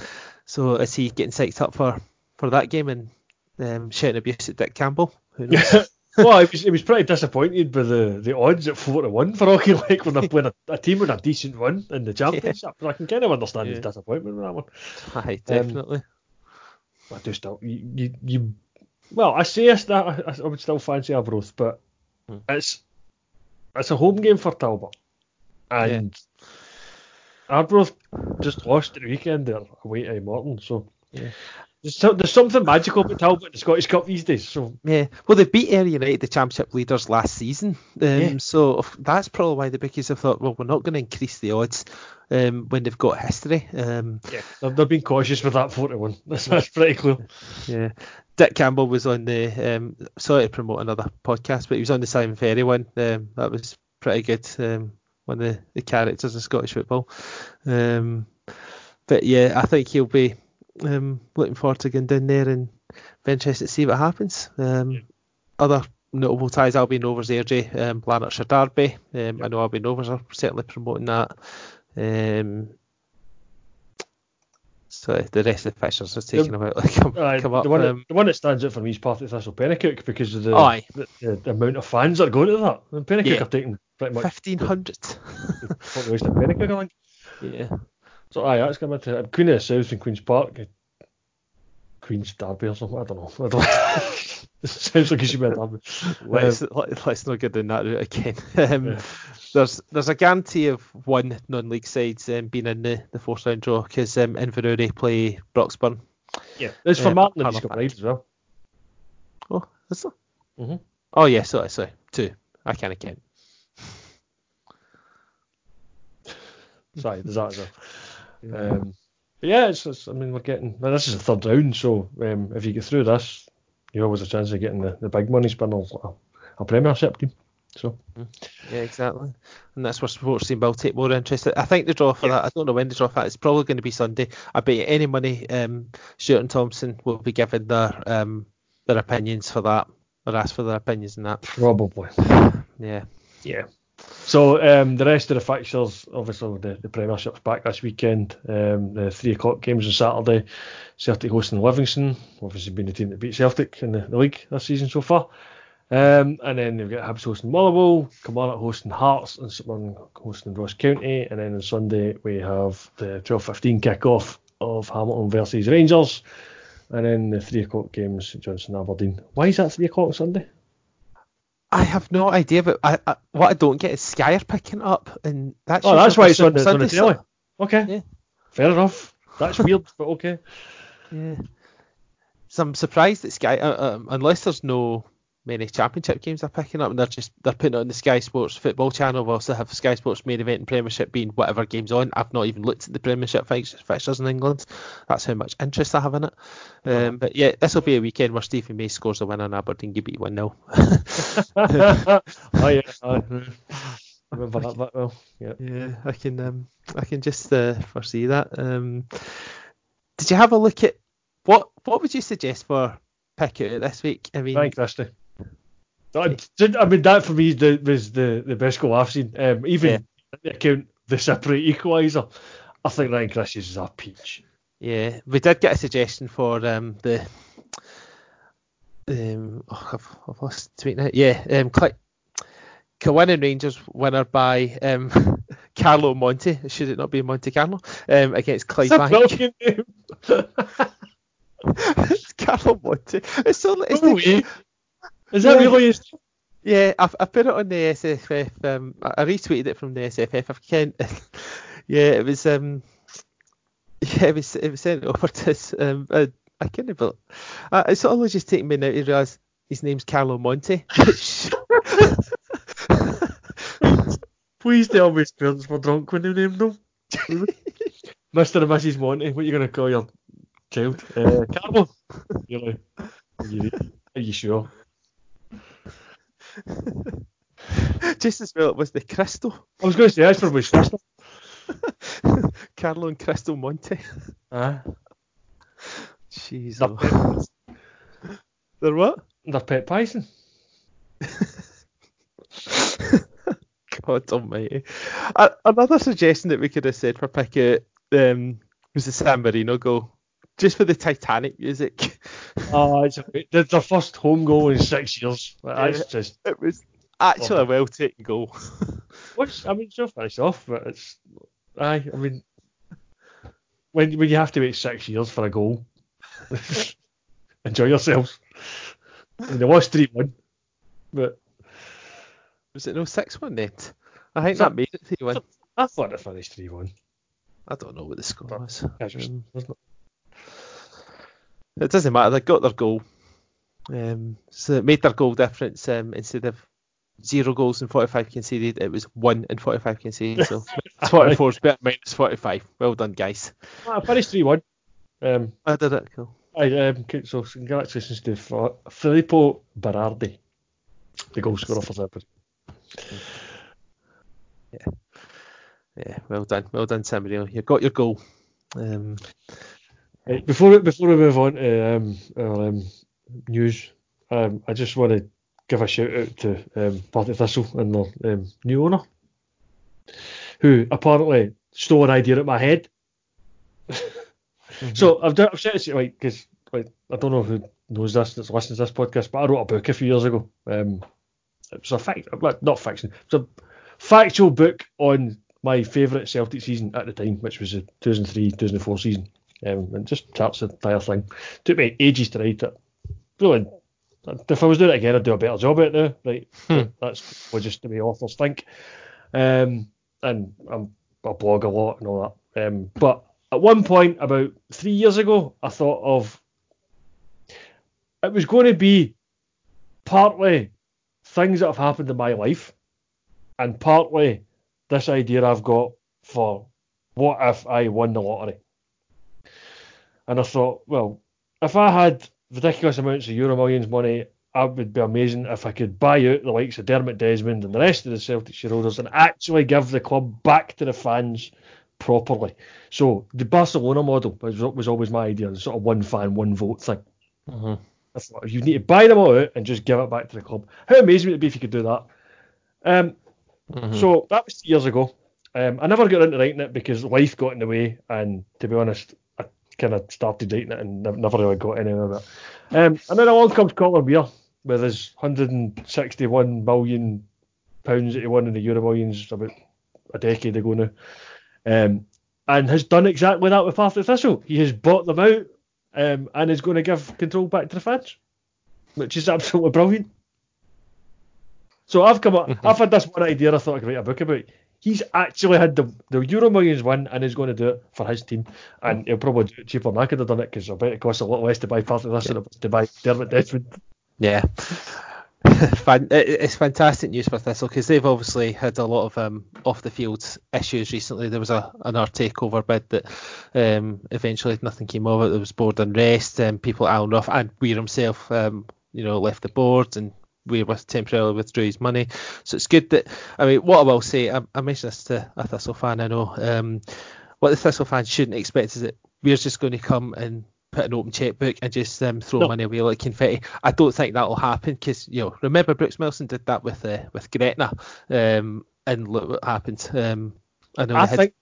So is he getting psyched up for, for that game and um, shouting abuse at Dick Campbell? Who knows? well, he was, he was pretty disappointed with the, the odds at four to one for Auchinleck when they're playing a, a, team with a decent run in the championship. Yeah. I can kind of understand yeah. his disappointment with that one. Aye, definitely. Um, I do still you, you, you well, I say that I, I would still fancy Arbroath, but hmm. it's it's a home game for Talbot, and yeah. Arbroath just lost the weekend there away to Morton, so yeah. There's, there's something magical about Talbot in the Scottish Cup these days. So yeah, well they beat Ayr United, the Championship leaders, last season. Um, yeah. So that's probably why the bookies have thought, well, we're not going to increase the odds um, when they've got history. Um, yeah, they've, they've been cautious with that 41. That's, that's pretty clear. Yeah, Dick Campbell was on the um, sorry to promote another podcast, but he was on the Simon Ferry one. Um, that was pretty good. Um, one of the, the characters in Scottish football. Um, but yeah, I think he'll be um, looking forward to going down there and be interested to see what happens. Um, yeah. Other notable ties, Albion Rovers, AJ, um, Lanarkshire Derby. Um, I know Albion Rovers are certainly promoting that. Um, so the rest of the fixtures are taking the, about come, aye, come up. The one, um, the one that stands out for me is Partick Thistle Penicuik because of the, oh, the, the, amount of fans that are going to that. And Penicuik yeah. are taking pretty much fifteen hundred. Penicuik, I think. Yeah. So aye, that's coming to Queen of the South and Queen's Park. Queen's Derby or something. I don't know. I don't it sounds like it should be a derby. Let's, um, let's not get down that route again. Um, yeah. There's there's a guarantee of one non-league side um, being in the, the fourth round draw because um, Inverurie play Broxburn. Yeah, it's for uh, Martin and he's got as well. Oh, is there? Mm-hmm. Oh yeah, sorry, sorry, two. I can't count. sorry, there's that as well. Um, but yeah, it's, it's, I mean, we're getting. Well, this is the third round, so um, if you get through this, you always a chance of getting the, the big money spinners, a, a Premiership team. So mm. yeah, exactly, and that's where Sportscene will take more interest. I think the draw for yeah. that. I don't know when the draw for that. It's probably going to be Sunday. I bet any money um, Stuart and Thompson will be given their um, their opinions for that, or ask for their opinions in that. Probably. Yeah. Yeah. So um, the rest of the fixtures, obviously the, the Premiership's back this weekend. Um, the three o'clock games on Saturday. Celtic hosting Livingston, obviously being the team that beat Celtic in the, the league this season so far. Um, and then they've got Hibs hosting Motherwell, Kilmarnock hosting Hearts, and St hosting Ross County. And then on Sunday we have the 12:15 kick-off of Hamilton versus Rangers, and then the three o'clock games Johnstone Aberdeen. Why is that three o'clock on Sunday? I have no idea, but I, I, what I don't get is Sky are picking up, and that's Oh, that's why it's on the, on the telly. Okay, Yeah. fair enough. That's weird, but okay. Yeah. So I'm surprised that Sky, uh, um, unless there's no many championship games they're picking up, and they're just they're putting it on the Sky Sports football channel. We also have Sky Sports main event and Premiership being whatever games on. I've not even looked at the Premiership fix- fixtures in England. That's how much interest I have in it. Um, but yeah, this will be a weekend where Stephen May scores a win on Aberdeen. You beat one 0 oh yeah, I remember that that well. Yeah. Yeah, I can um, I can just uh, foresee that. Um, did you have a look at what what would you suggest for pick out this week? I mean, Thank Christie. I, I mean that for me the, was the, the best goal I've seen. Um, even Yeah. account the separate equaliser. I think Ryan Christie's is a peach. Yeah, we did get a suggestion for um, the. Um, oh, I've, I've lost tweet now. Yeah, um, click. Cowan Rangers winner by um, Carlo Monte. Should it not be Monte Carlo? Um, against It's a brilliant name. It's Carlo Monte. It's so. It's No the-. Is that Yeah. really Yeah, I, I put it on the SFF. Um, I retweeted it from the SFF. I can yeah, it was. Um, yeah, it was. It was sent over to. us, Um, I, I couldn't believe. Uh, it's always just taking me now to realise his name's Carlo Monte. Please tell me his parents were drunk when they named him. Mr. and Mrs. Monte, what are you going to call your child? Uh, Carlo? Are you, are you sure? just as well, it was the Crystal. I was going to say, that's probably sister. Carlo and Crystal Monte. Ah, Jeez. oh. They're what? their pet Python. God almighty. Uh, another suggestion that we could have said for pick out um, was the San Marino goal. Just for the Titanic music. Oh, it's a, their their first home goal in six years. That's Yeah. just. It was actually a well taken goal. What's, I mean, it's finished off, but it's. Aye, I mean. When, when you have to wait six years for a goal, enjoy yourselves. I mean, they lost 3 1, but Was it no 6 1 then? I think So- that made it 3 1. I thought they finished 3 1. I don't know what the score was. Um, it? doesn't matter, they got their goal. Um, so it made their goal difference um, instead of zero goals and 45 conceded, it was 1 and 45 conceded. So 24 is better minus 45. Well done, guys. I finished 3 1. Um, I did it, cool. I, um, so congratulations to Filippo Berardi, the goal scorer for Zebra. Yeah, Yeah, well done. Well done, Samuel. You got your goal. Um, Right, before before we move on to um, our um, news, um, I just want to give a shout out to um, Partick Thistle and their um, new owner, who apparently stole an idea at my head. So I've done, I've said it like because like I don't know who knows this that's listens to this podcast, but I wrote a book a few years ago. Um, it was a fact, not fiction, it was a factual book on my favourite Celtic season at the time, which was the 2003 2004 season. Um, and just charts the entire thing. Took me ages to write it. Really, if I was doing it again, I'd do a better job at it now. Right, Hmm. that's just the way authors think. Um, and I'm, I blog a lot and all that. Um, but at one point, about three years ago, I thought of it was going to be partly things that have happened in my life, and partly this idea I've got for what if I won the lottery. And I thought, well, if I had ridiculous amounts of Euro Millions money, I would be amazing if I could buy out the likes of Dermot Desmond and the rest of the Celtic shareholders and actually give the club back to the fans properly. So the Barcelona model was, was always my idea, the sort of one fan, one vote thing. Mhm. I thought you need to buy them all out and just give it back to the club. How amazing would it be if you could do that? Um, Mhm. so that was years ago. Um, I never got into writing it because life got in the way, and to be honest, kind of started writing it and never, really got anywhere with it. Um, and then along comes Colin Weir, with his 161 million pounds that he won in the Euro Millions about a decade ago now, um, and has done exactly that with Partick Thistle. He has bought them out um, and is going to give control back to the fans, which is absolutely brilliant. So I've come up, I've had this one idea I thought I could write a book about. He's actually had the, the Euro Millions win and is going to do it for his team. And he'll probably do it cheaper than I could have done it because I bet it costs a lot less to buy part of this than to buy Dermot Desmond. Yeah. it's fantastic news for Thistle because they've obviously had a lot of um, off the field issues recently. There was a another takeover bid that um, eventually nothing came of it. There was board unrest and um, people Alan Rough and Weir himself, um, you know, left the board and Weir was temporarily withdrew his money. So it's good that I mean what I will say. I, I mentioned this to a Thistle fan. I know um, what the Thistle fan shouldn't expect is that we're just going to come and put an open checkbook and just um, throw no. money away like confetti. I don't think that will happen because you know remember Brooks Mileson did that with uh, with Gretna, um, and look what happened. Um, I know. I had... think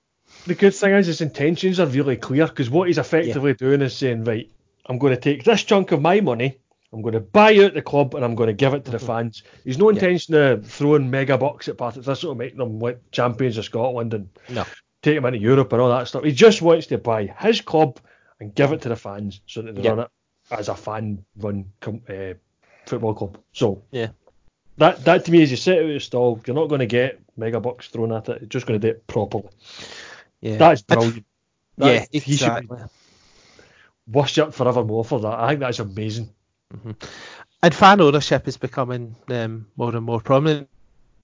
the good thing is his intentions are really clear because what he's effectively yeah. doing is saying, right, I'm going to take this chunk of my money. I'm going to buy out the club and I'm going to give it to the fans. He's no intention yeah. of throwing mega bucks at Partick This will make them like champions of Scotland and no. take them into Europe and all that stuff. He just wants to buy his club and give it to the fans so that they yep. run it as a fan run uh, football club. So yeah, that that to me is you set out the stall. You're not going to get mega bucks thrown at it. You're just going to do it properly. Yeah, that's brilliant. That, yeah, exactly. Worship forevermore for that. I think that's amazing. Mm-hmm. And fan ownership is becoming um, more and more prominent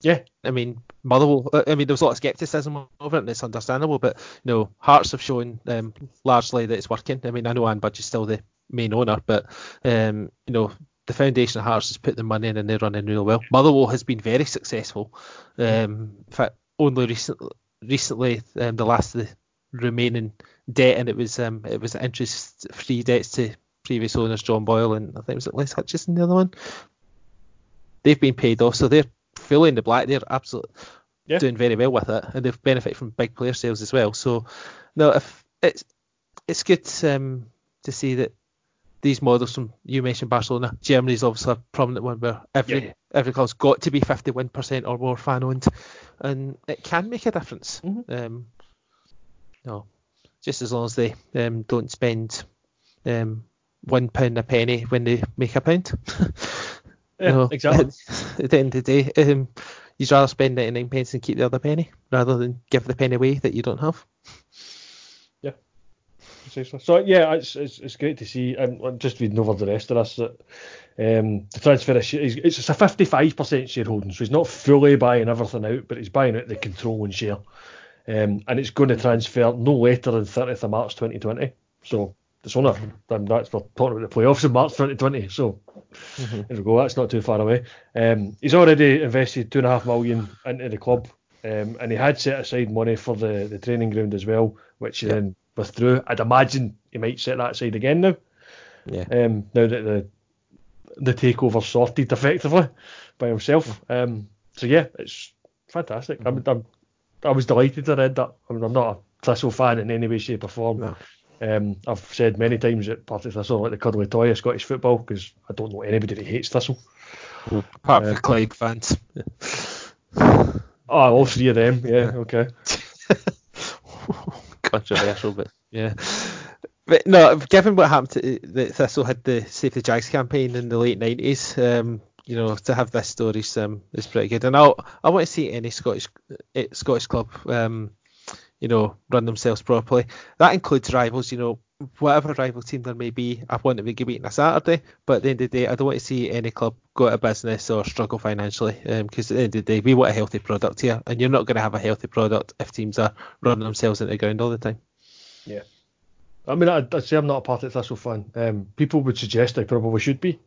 yeah, I mean, Motherwell. Uh, I mean, there was a lot of scepticism over it, and it's understandable. But you know, Hearts have shown um, largely that it's working. I mean, I know Anne Budge is still the main owner, but um, you know, the foundation of Hearts has put the money in, and they're running really well. Motherwell has been very successful. Um, in fact, only recently, recently, um, the last of the remaining debt, and it was um, it was interest-free debts to previous owners, John Boyle, and I think it was Les Hutchison, the other one. They've been paid off, so they're fully in the black. They're absolutely yeah. doing very well with it, and they've benefited from big player sales as well. So, no, if it's it's good um, to see that these models from you mentioned Barcelona, Germany's obviously a prominent one where every yeah. every club's got to be 51% or more fan owned, and it can make a difference. Mm-hmm. Um, no, just as long as they um, don't spend um, one pound a penny when they make a pound. Yeah, no, exactly. At the end of the day, um, you'd rather spend 99 pence and keep the other penny rather than give the penny away that you don't have. Yeah. So yeah, it's, it's, it's great to see. I'm just reading over the rest of this, that um, the transfer is it's a 55% shareholding, so he's not fully buying everything out, but he's buying out the controlling share. Um, and it's going to transfer no later than 30th of March 2020. So it's only then that's for talking about the playoffs in March 2020. So mm-hmm. there we go. That's not too far away. Um, he's already invested two and a half million into the club, um, and he had set aside money for the, the training ground as well, which he then withdrew. I'd imagine he might set that aside again now. Yeah. Um, now that the the takeover sorted effectively by himself. Um, so yeah, it's fantastic. Mm-hmm. I'm, I'm, i was delighted to read that. I mean, I'm not a Thistle fan in any way, shape, or form. No. Um, I've said many times that Partick Thistle like the cuddly toy of Scottish football because I don't know anybody that hates Thistle. Apart from uh, Clegg fans. oh, all three of them. Yeah, okay. Controversial, but yeah. But no, given what happened to the Thistle had the Save the Jags campaign in the late nineties, um, you know, to have this story um, is pretty good. And I I want to see any Scottish uh, Scottish club um, you know, run themselves properly. That includes rivals, you know, whatever rival team there may be. I want to be beaten on a Saturday, but at the end of the day, I don't want to see any club go out of business or struggle financially. Because um, at the end of the day, we want a healthy product here, and you're not going to have a healthy product if teams are running themselves into the ground all the time. Yeah. I mean, I'd, say I'm not a Partick Thistle fan. Um, people would suggest I probably should be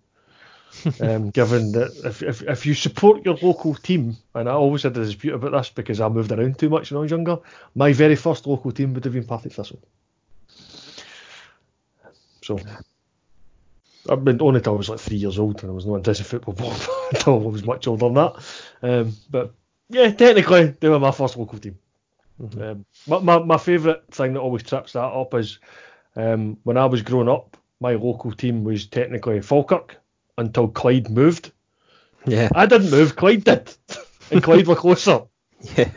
um, given that if, if, if you support your local team, and I always had a dispute about this because I moved around too much when I was younger, my very first local team would have been Partick Thistle. So, I've been only until I was like three years old and I was not into football until I was much older than that. Um, but yeah, technically they were my first local team. Mm-hmm. Um, my my, my favourite thing that always trips that up is um, when I was growing up, my local team was technically Falkirk, until Clyde moved. Yeah. I didn't move, Clyde did. and Clyde were closer. Yeah.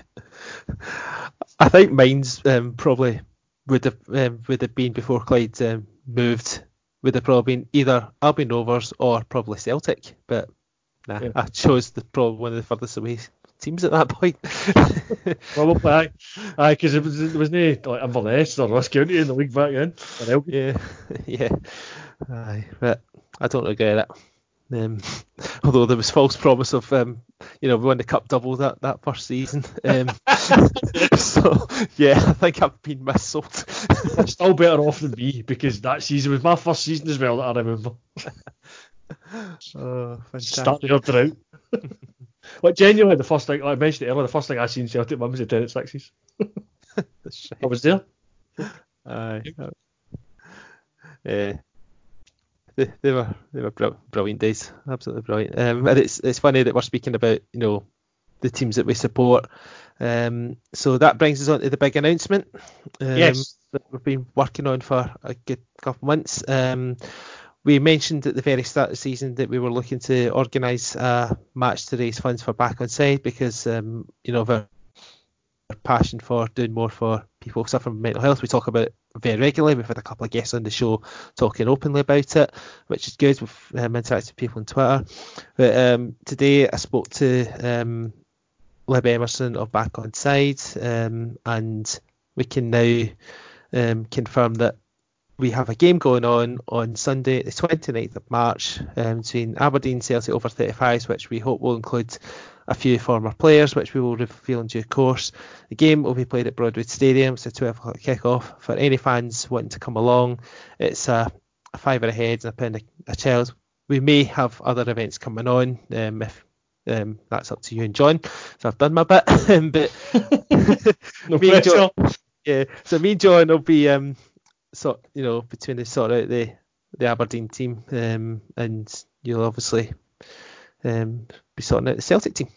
I think mine's um, probably would have um, would have been before Clyde um, moved. Would have probably been either Albion Rovers or probably Celtic, but nah, Yeah. I chose the probably one of the furthest away teams at that point. Probably, aye. Aye, because it, was, it was no like Inverness or Ross County in the league back then. Yeah, yeah, aye, but I don't regret it. Um, although there was false promise of, um, you know, we won the cup double that, that first season. Um, so yeah, I think I've been missold. I'm still better off than me because that season was my first season as well that I remember. oh, Start fantastic. your drought. Like genuinely, the first thing like I mentioned it earlier, the first thing I seen Celtic win was the ten at sixes. I was there. Aye. Yeah. They, they were they were brilliant days, absolutely brilliant. Um, and it's it's funny that we're speaking about you know the teams that we support. Um, so that brings us on to the big announcement. Um, Yes. that we've been working on for a good couple of months. Um, we mentioned at the very start of the season that we were looking to organise a match to raise funds for Back on Side because um, you know of our our passion for doing more for people suffering from mental health. We talk about it very regularly. We've had a couple of guests on the show talking openly about it, which is good. We've um, interacted with people on Twitter. But um, today I spoke to um, Lib Emerson of Back on Side, um, and we can now um, confirm that we have a game going on on Sunday, the 29th of March, um, between Aberdeen Celtic over 35s, which we hope will include a few former players, which we will reveal in due course. The game will be played at Broadwood Stadium. It's a 12 o'clock kick-off. For any fans wanting to come along, it's a, a fiver a head and a pound a, a child. We may have other events coming on um, if um, that's up to you and John. So I've done my bit, Um, but No Me and pressure. yeah, so me and John will be um sort you know between the sort out the the Aberdeen team um and you'll obviously um be sorting out the Celtic team.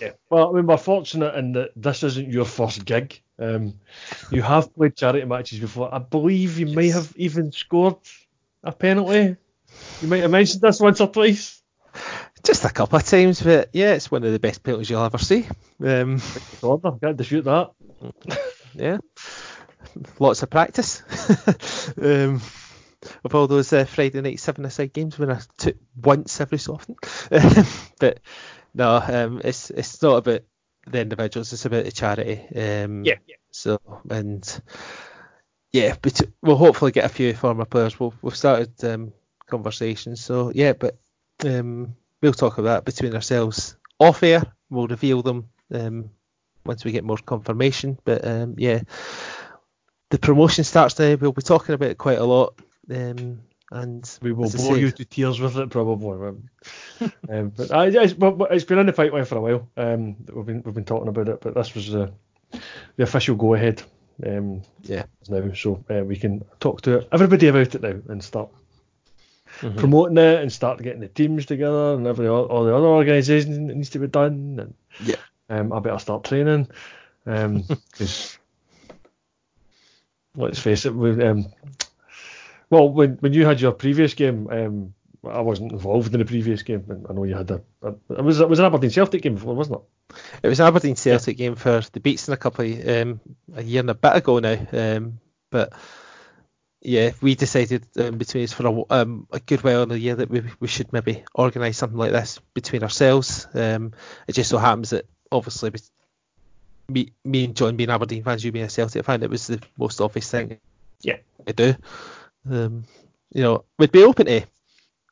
Yeah. Well, I mean, we're fortunate in that this isn't your first gig. Um, you have played charity matches before. I believe you may have even scored a penalty. You might have mentioned this once or twice. Just a couple of times, but yeah, it's one of the best penalties you'll ever see. Um, Order, can't dispute that. yeah, lots of practice. um, of all those uh, Friday night seven aside games when I took once every so often. but no, um, it's it's not about the individuals; it's about the charity. Um, Yeah, yeah. So and yeah, but we'll hopefully get a few former players. We'll, we've started um, conversations, so yeah, but um, we'll talk about that between ourselves off air. We'll reveal them um, once we get more confirmation. But um, yeah, the promotion starts today. We'll be talking about it quite a lot. Um, and We will bore said- you to tears with it, probably. Um, um, but I, it's, it's been in the pipeline for a while. Um, we've been we've been talking about it, but this was the the official go ahead. Um, Yeah. now, so uh, we can talk to everybody about it now and start Mhm. promoting it and start getting the teams together and every all, all the other organisations that needs to be done. And Yeah. um, I better start training because let's face it, we, um, well, when when you had your previous game, um, I wasn't involved in the previous game. I know you had a, a it was it was an Aberdeen Celtic game before, wasn't it? It was an Aberdeen Celtic game for the Beats in a couple of um, a year and a bit ago now. Um, but yeah, we decided um, between us for a, um, a good while in the year that we we should maybe organise something like this between ourselves. Um, it just so happens that obviously me me and John being Aberdeen fans, you being a Celtic fan, it was the most obvious thing. Yeah. To do. Um, you know, we'd be open to,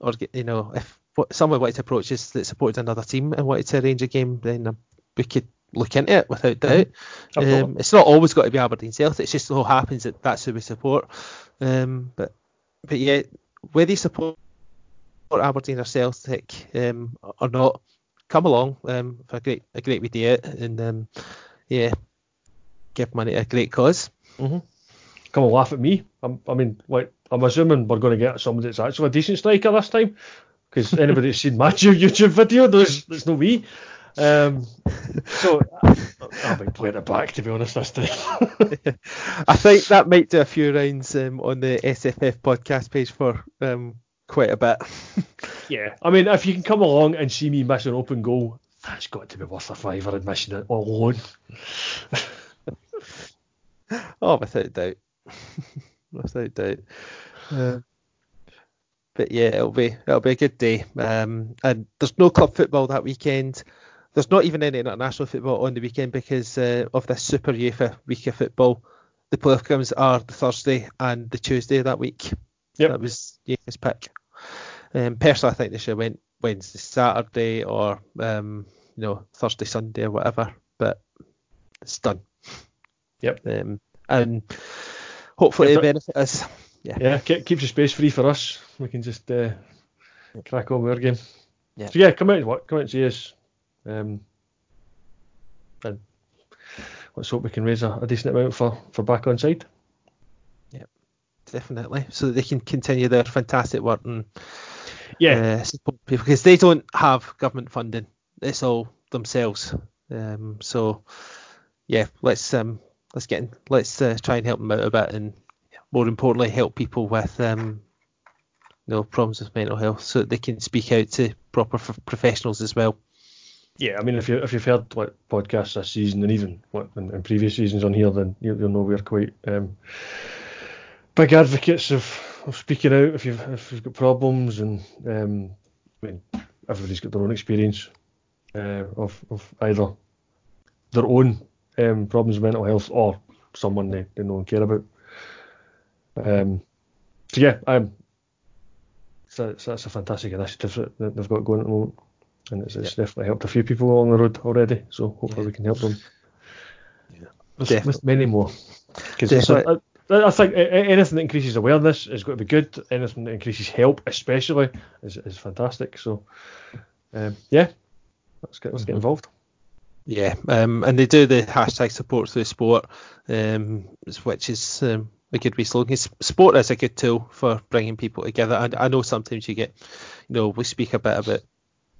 or you know, if someone wanted to approach us that supported another team and wanted to arrange a game, then um, we could look into it without doubt. Um, it's not always got to be Aberdeen Celtic. It just so happens that that's who we support. Um, but but yeah, whether you support Aberdeen or Celtic um, or not, come along um, for a great a great wee day out and um, yeah, give money to a great cause. Come and laugh at me. I'm, I mean, like I'm assuming we're going to get somebody that's actually a decent striker this time because anybody that's seen my YouTube video knows it's not me. Um, so I, I might play it back to be honest this time. I think that might do a few rounds um, on the SFF podcast page for um, quite a bit. Yeah, I mean, if you can come along and see me miss an open goal, that's got to be worth a fiver admission alone. oh, without doubt, without doubt. Uh, but yeah, it'll be it'll be a good day. Um, and there's no club football that weekend. There's not even any international football on the weekend because uh, of this Super UEFA week of football. The playoff games are the Thursday and the Tuesday of that week. Yep. That was UEFA's pick. Um, personally, I think they should have went Wednesday, Saturday, or um, you know Thursday, Sunday, or whatever. But it's done. Yep. Um, and hopefully Yeah, it but- benefit us. Yeah. Yeah, keep, keeps the space free for us. We can just uh, crack on with our game. Yeah. So yeah, come out and what? Come out and see us. Um, and let's hope we can raise a, a decent amount for, for back on side. Yeah, definitely, so that they can continue their fantastic work and Yeah, uh, support people because they don't have government funding. It's all themselves. Um, so yeah, let's um, let's get in, let's uh, try and help them out a bit, and more importantly, help people with um, you know problems with mental health, so they can speak out to proper professionals as well. yeah. I mean, if you if you've heard like podcasts this season and even what in, in previous seasons on here, then you, you'll know we're quite um, big advocates of, of speaking out if you've if you've got problems and um, I mean everybody's got their own experience uh, of of either their own um, problems with mental health or someone they, they know and care about. Um, so yeah, um, so, so that's a fantastic initiative that, they've got going at the moment, and it's, it's definitely helped a few people along the road already. So hopefully Yeah. we can help them with, Definitely. with many more. 'Cause it's a- Definitely. I, think anything that increases awareness is going to be good. Anything that increases help, especially, is, is fantastic. So, um, yeah, let's get let's get Mhm. involved. Yeah, um, and they do the hashtag support through sport, um, which is um, a good wee slogan. Sport is a good tool for bringing people together. And I know sometimes you get, you know, we speak a bit about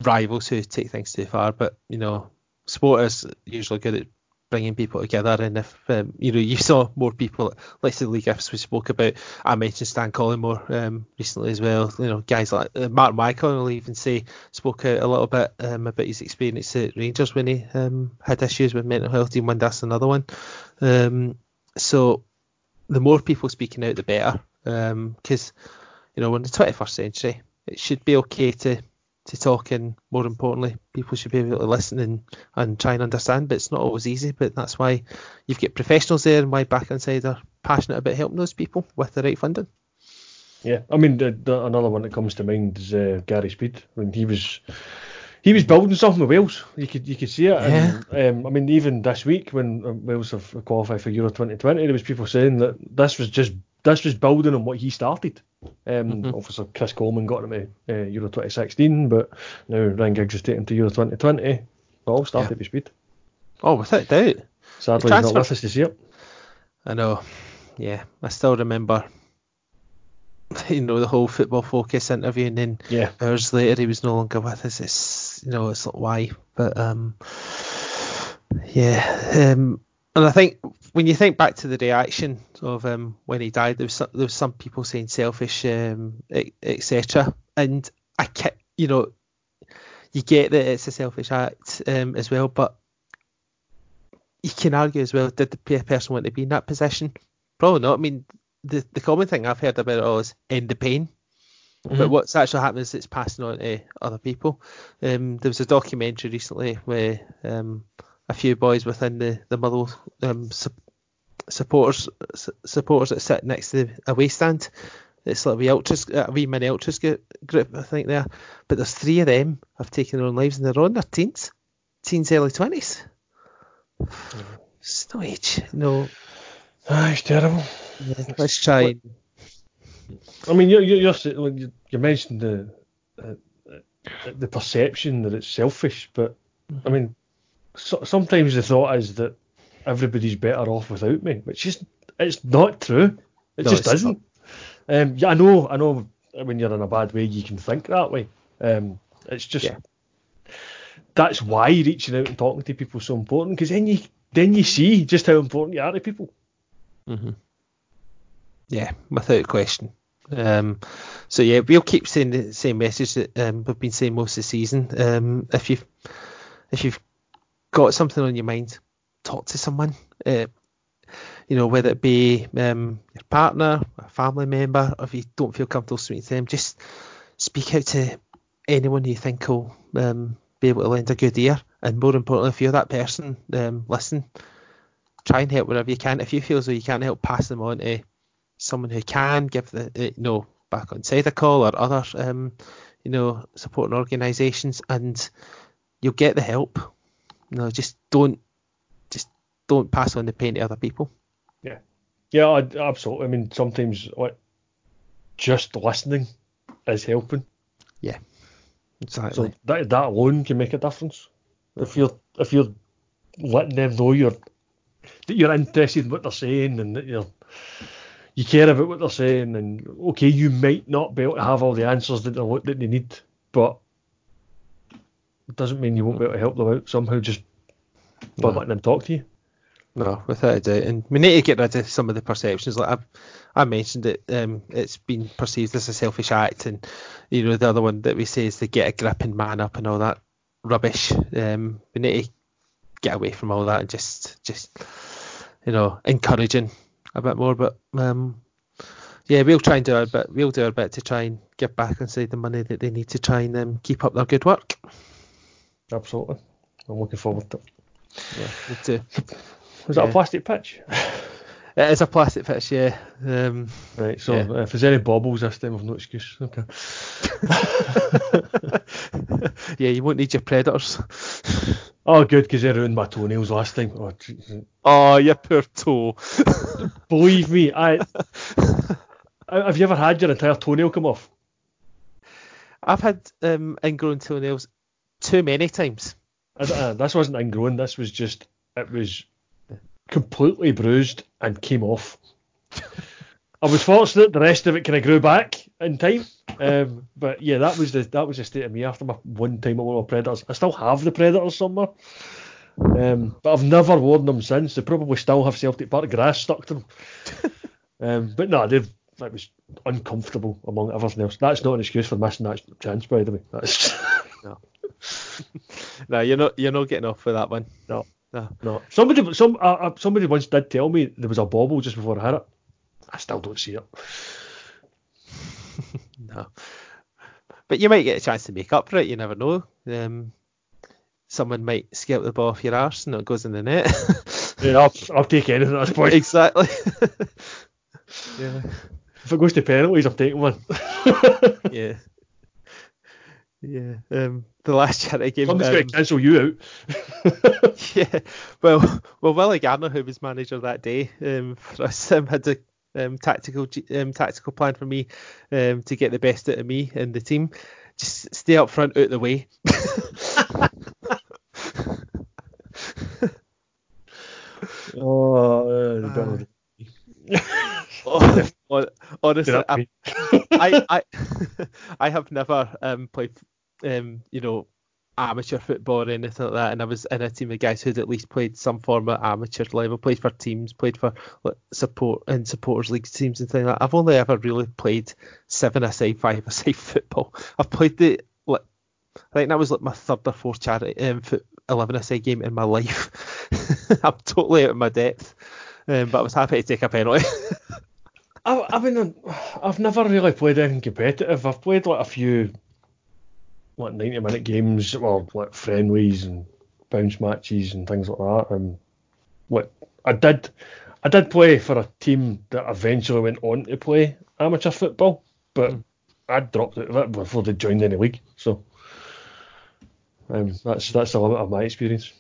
rivals who take things too far, but you know, sport is usually good at bringing people together. And if um, you know, you saw more people, like the Leigh Griffiths we spoke about. I mentioned Stan Collymore um, recently as well. You know, guys like uh, Martin Wycon will even say spoke out a little bit um, about his experience at Rangers when he um, had issues with mental health. and when that's another one. Um, so the more people speaking out, the better. Because you know, in the 21st century, it should be okay to to talk, and more importantly, people should be able to listen and, and try and understand. But it's not always easy. But that's why you've got professionals there, and why Back Onside are passionate about helping those people with the right funding. Yeah, I mean, the, the, another one that comes to mind is uh, Gary Speed. I mean, he was he was building something with Wales. You could you could see it. And, um, I mean, even this week when uh, Wales have qualified for Euro 2020, there was people saying that this was just this was building on what he started. Um, Mhm. Obviously, Chris Coleman got him to uh, Euro 2016, but now Ryan Giggs is taking to Euro 2020. It all started with Speed. Oh, without doubt. Sadly, he's not with us to see it. I know. Yeah, I still remember. You know the whole football focus interview, and then Yeah, hours later he was no longer with us. It's you know it's like why, but um, yeah, um, and I think when you think back to the reaction of um when he died, there was some, there was some people saying selfish, um, etc. And I you know, you get that it's a selfish act um as well, but you can argue as well, did the person want to be in that position? Probably not. I mean, the the common thing I've heard about it all is end the pain. But Mhm. what's actually happening is it's passing on to other people. Um, there was a documentary recently where um, a few boys within the the Motherwell um, su- supporters su- supporters that sit next to the away stand. It's like a wee ultras, a wee mini ultras group, I think there. But there's three of them have taken their own lives and they're on their teens, teens, early twenties. It's no age, no. Ah, it's terrible. Let's try. I mean, you're, you're you, you mentioned the uh, uh, the perception that it's selfish, but I mean, so, sometimes the thought is that everybody's better off without me, which is it's not true. It No, just isn't. Um, yeah, I know, I know. When you're in a bad way, you can think that way. Um, it's just Yeah. that's why reaching out and talking to people is so important because then you then you see just how important you are to people. hmm Yeah, without question. Um, So yeah, we'll keep saying the same message that um, we've been saying most of the season. Um, if you've if you've got something on your mind, talk to someone. Uh, you know, whether it be um, your partner, a family member, if you don't feel comfortable speaking to them, just speak out to anyone you think will um, be able to lend a good ear. And more importantly, if you're that person, um, listen, try and help wherever you can. If you feel as though you can't help, pass them on to someone who can give the, uh, you know, back on side a call or other, um, you know, supporting organisations, and you'll get the help. You know, just don't, just don't pass on the pain to other people. Yeah, yeah, I, absolutely. I mean, sometimes like just listening is helping. Yeah, exactly. So that that alone can make a difference. If you're if you're letting them know you're that you're interested in what they're saying and that you're you care about what they're saying and okay you might not be able to have all the answers that they that they need but doesn't mean you won't be able to help them out somehow just by no. letting them talk to you. No, without a doubt, and we need to get rid of some of the perceptions. Like I've, I mentioned it, um, it's been perceived as a selfish act, and you know the other one that we say is to get a grip and man up and all that rubbish. Um, we need to get away from all that and just, just you know, encouraging a bit more. But um, yeah, we'll try and do our bit. We'll do our bit to try and get Back Onside the money that they need to try and um, keep up their good work. Absolutely, I'm looking forward to it. Yeah, me too. Was that a plastic pitch? It is a plastic pitch, yeah. Um, right, so yeah. if there's any bobbles this time, I've no excuse. Okay. yeah, you won't need your predators. Oh, good, because they ruined my toenails last time. Oh, oh your poor toe. Believe me, I. Have you ever had your entire toenail come off? I've had um, ingrown toenails too many times. Uh, this wasn't ingrown. This was just it was completely bruised and came off. I was fortunate; the rest of it kind of grew back in time. Um, but yeah, that was the that was the state of me after my one time wore my predators. I still have the predators somewhere, um, but I've never worn them since. They probably still have Celtic Park grass stuck to them. um, but no, they've that was uncomfortable among everything else. That's not an excuse for missing that chance, by the way. That's no. no, you're not you're not getting off with that one. No. No. no. Somebody, some, uh, uh, somebody once did tell me there was a bobble just before I had it. I still don't see it. no. But you might get a chance to make up for it. You never know. Um, someone might scalp the ball off your arse and it goes in the net. yeah, I'll, I'll take anything at this point. Exactly. yeah. If it goes to penalties, I'm taking one. yeah. Yeah. Um, the last charity game. Somebody's um, going to cancel you out. yeah. Well, well, Willie Gardner, who was manager that day um, for us, um, had a um, tactical um, tactical plan for me um, to get the best out of me and the team. Just stay up front, out of the way. oh, uh, oh, honestly, I, I, I, I have never um, played um, you know, amateur football or anything like that. And I was in a team of guys who'd at least played some form of amateur level, played for teams, played for like, support and supporters league teams and things like that. I've only ever really played seven aside, five aside football. I've played the like I think that was like my third or fourth charity um, foot, eleven aside game in my life. I'm totally out of my depth, um, but I was happy to take a penalty. I, I mean, I've never really played anything competitive. I've played like a few like 90 minute games or like friendlies and bounce matches and things like that. And what I did, I did play for a team that eventually went on to play amateur football, but mm. I dropped it before they joined any league. So um, that's that's the limit of my experience.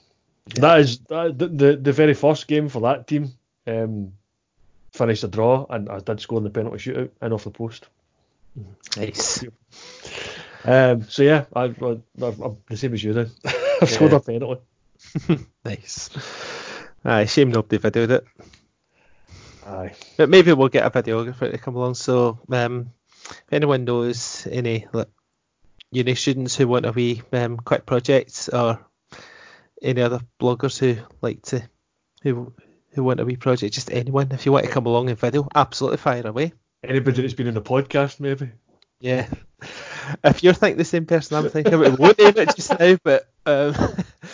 Yeah. That is that, the, the the very first game for that team. Um, finished a draw, and I did score in the penalty shootout and off the post. Nice. Um, so yeah, I, am the same as you then. I've yeah. scored a penalty. nice. Aye, shame nobody videoed it. Aye. But maybe we'll get a videographer to come along. So um, if anyone knows any like, uni students who want a wee um, quick project or any other bloggers who like to who who want a wee project, just anyone, if you want to come along and video, absolutely fire away. Anybody that's been in the podcast, maybe. Yeah. If you're thinking the same person I'm thinking about, we won't name it just now, but um,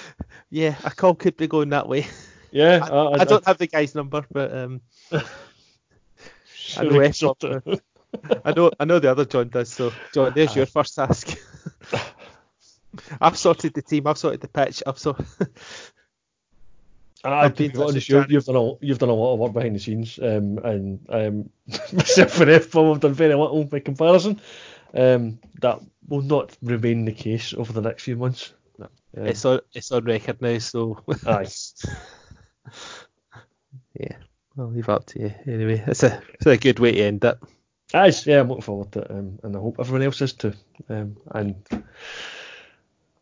yeah, a call could be going that way. Yeah, I, I, I don't have the guy's number, but um, I know F. I know I know the other John does. So John, there's your first ask. I've sorted the team. I've sorted the pitch. I've sorted. And I, to be honest, you, you've done a you've done a lot of work behind the scenes, um, and um, myself and F have done very little by comparison. Um, that will not remain the case over the next few months. Um, it's on it's on record now, so aye. yeah, I'll leave it up to you. Anyway, it's a it's a good way to end it. Guys, yeah, I'm looking forward to it, um, and I hope everyone else is too. Um, and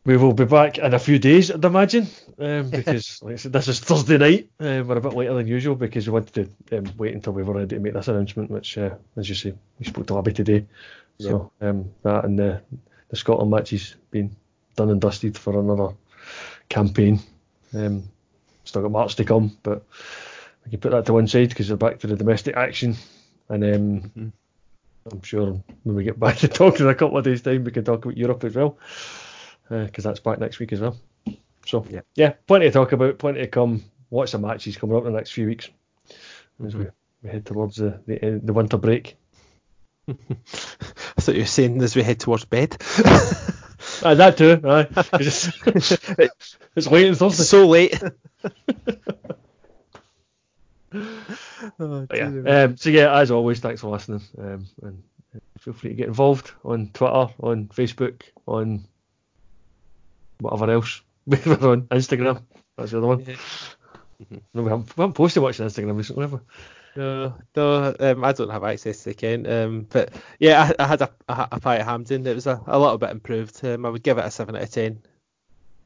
we will be back in a few days, I'd imagine, um, because like I said, this is Thursday night. Uh, we're a bit later than usual because we wanted to um, wait until we were ready to make this announcement, which, uh, as you say, we spoke to Abby today. So um, that and the, the Scotland match has been done and dusted for another campaign. Um, still got March to come, but we can put that to one side because we're back to the domestic action. And um, mm-hmm. I'm sure when we get back to talking in a couple of days' time, we can talk about Europe as well because uh, that's back next week as well. So yeah. yeah, plenty to talk about, plenty to come. Watch the matches coming up in the next few weeks as we, we head towards the, the, uh, the winter break. I thought you were saying as we head towards bed. uh, that too. Aye. It's, it's late and Thursday. So late. oh, yeah. Um, so yeah, as always, thanks for listening. Um, and feel free to get involved on Twitter, on Facebook, on whatever else. we were on Instagram. That's the other one. Yeah. no, we haven't, we haven't posted much on Instagram recently, have we? No, no, um, I don't have access to the account. Um, but yeah, I, I had a, a, a pie at Hampden. It was a, a little bit improved. Um, I would give it a seven out of ten.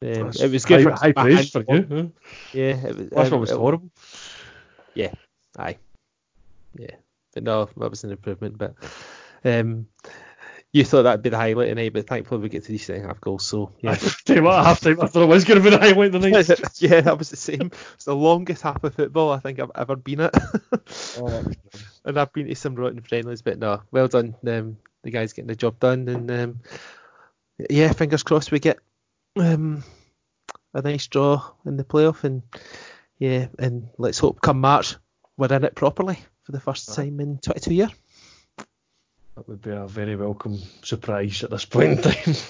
Um, it was good high, for high praise for you. Huh? Yeah, it was, last um, one was horrible. Yeah, aye, yeah, but no, that was an improvement. But um, you thought that'd be the highlight the but thankfully we get to these second half goals. So yeah. tell you what, half time I thought it was going to be the highlight of the night. yeah, that was the same. It's the longest half of football I think I've ever been at. oh, and I've been to some rotten friendlies, but no, well done. Um, the guys getting the job done, and um, yeah, fingers crossed we get um, a nice draw in the playoff, and yeah, and let's hope come March we're in it properly for the first time in 22 years. That would be a very welcome surprise at this point in time.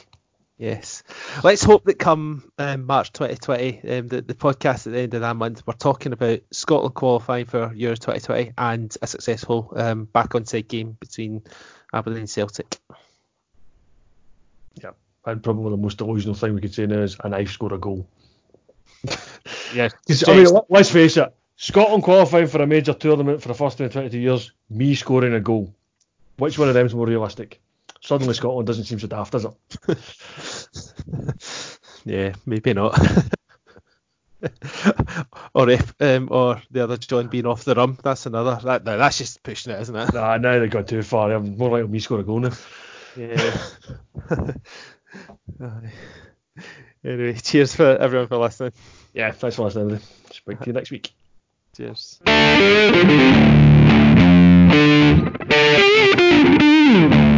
Yes. Let's hope that come um, March 2020, um, the, the podcast at the end of that month, we're talking about Scotland qualifying for Euros 2020 and a successful um, back on side game between Aberdeen and Celtic. Yeah, and probably the most delusional thing we could say now is and I've scored a goal. yeah, I mean, let's face it, Scotland qualifying for a major tournament for the first time in 22 years, me scoring a goal. Which one of them is more realistic? Suddenly Scotland doesn't seem so daft, does it? yeah, maybe not. or if um, or the other John being off the rum, that's another. That, no, that's just pushing it, isn't it? Nah, now they've gone too far. I'm more likely me score a goal now. Yeah. anyway, cheers for everyone for listening. Yeah, thanks for listening. Speak to you next week. Cheers. Steve.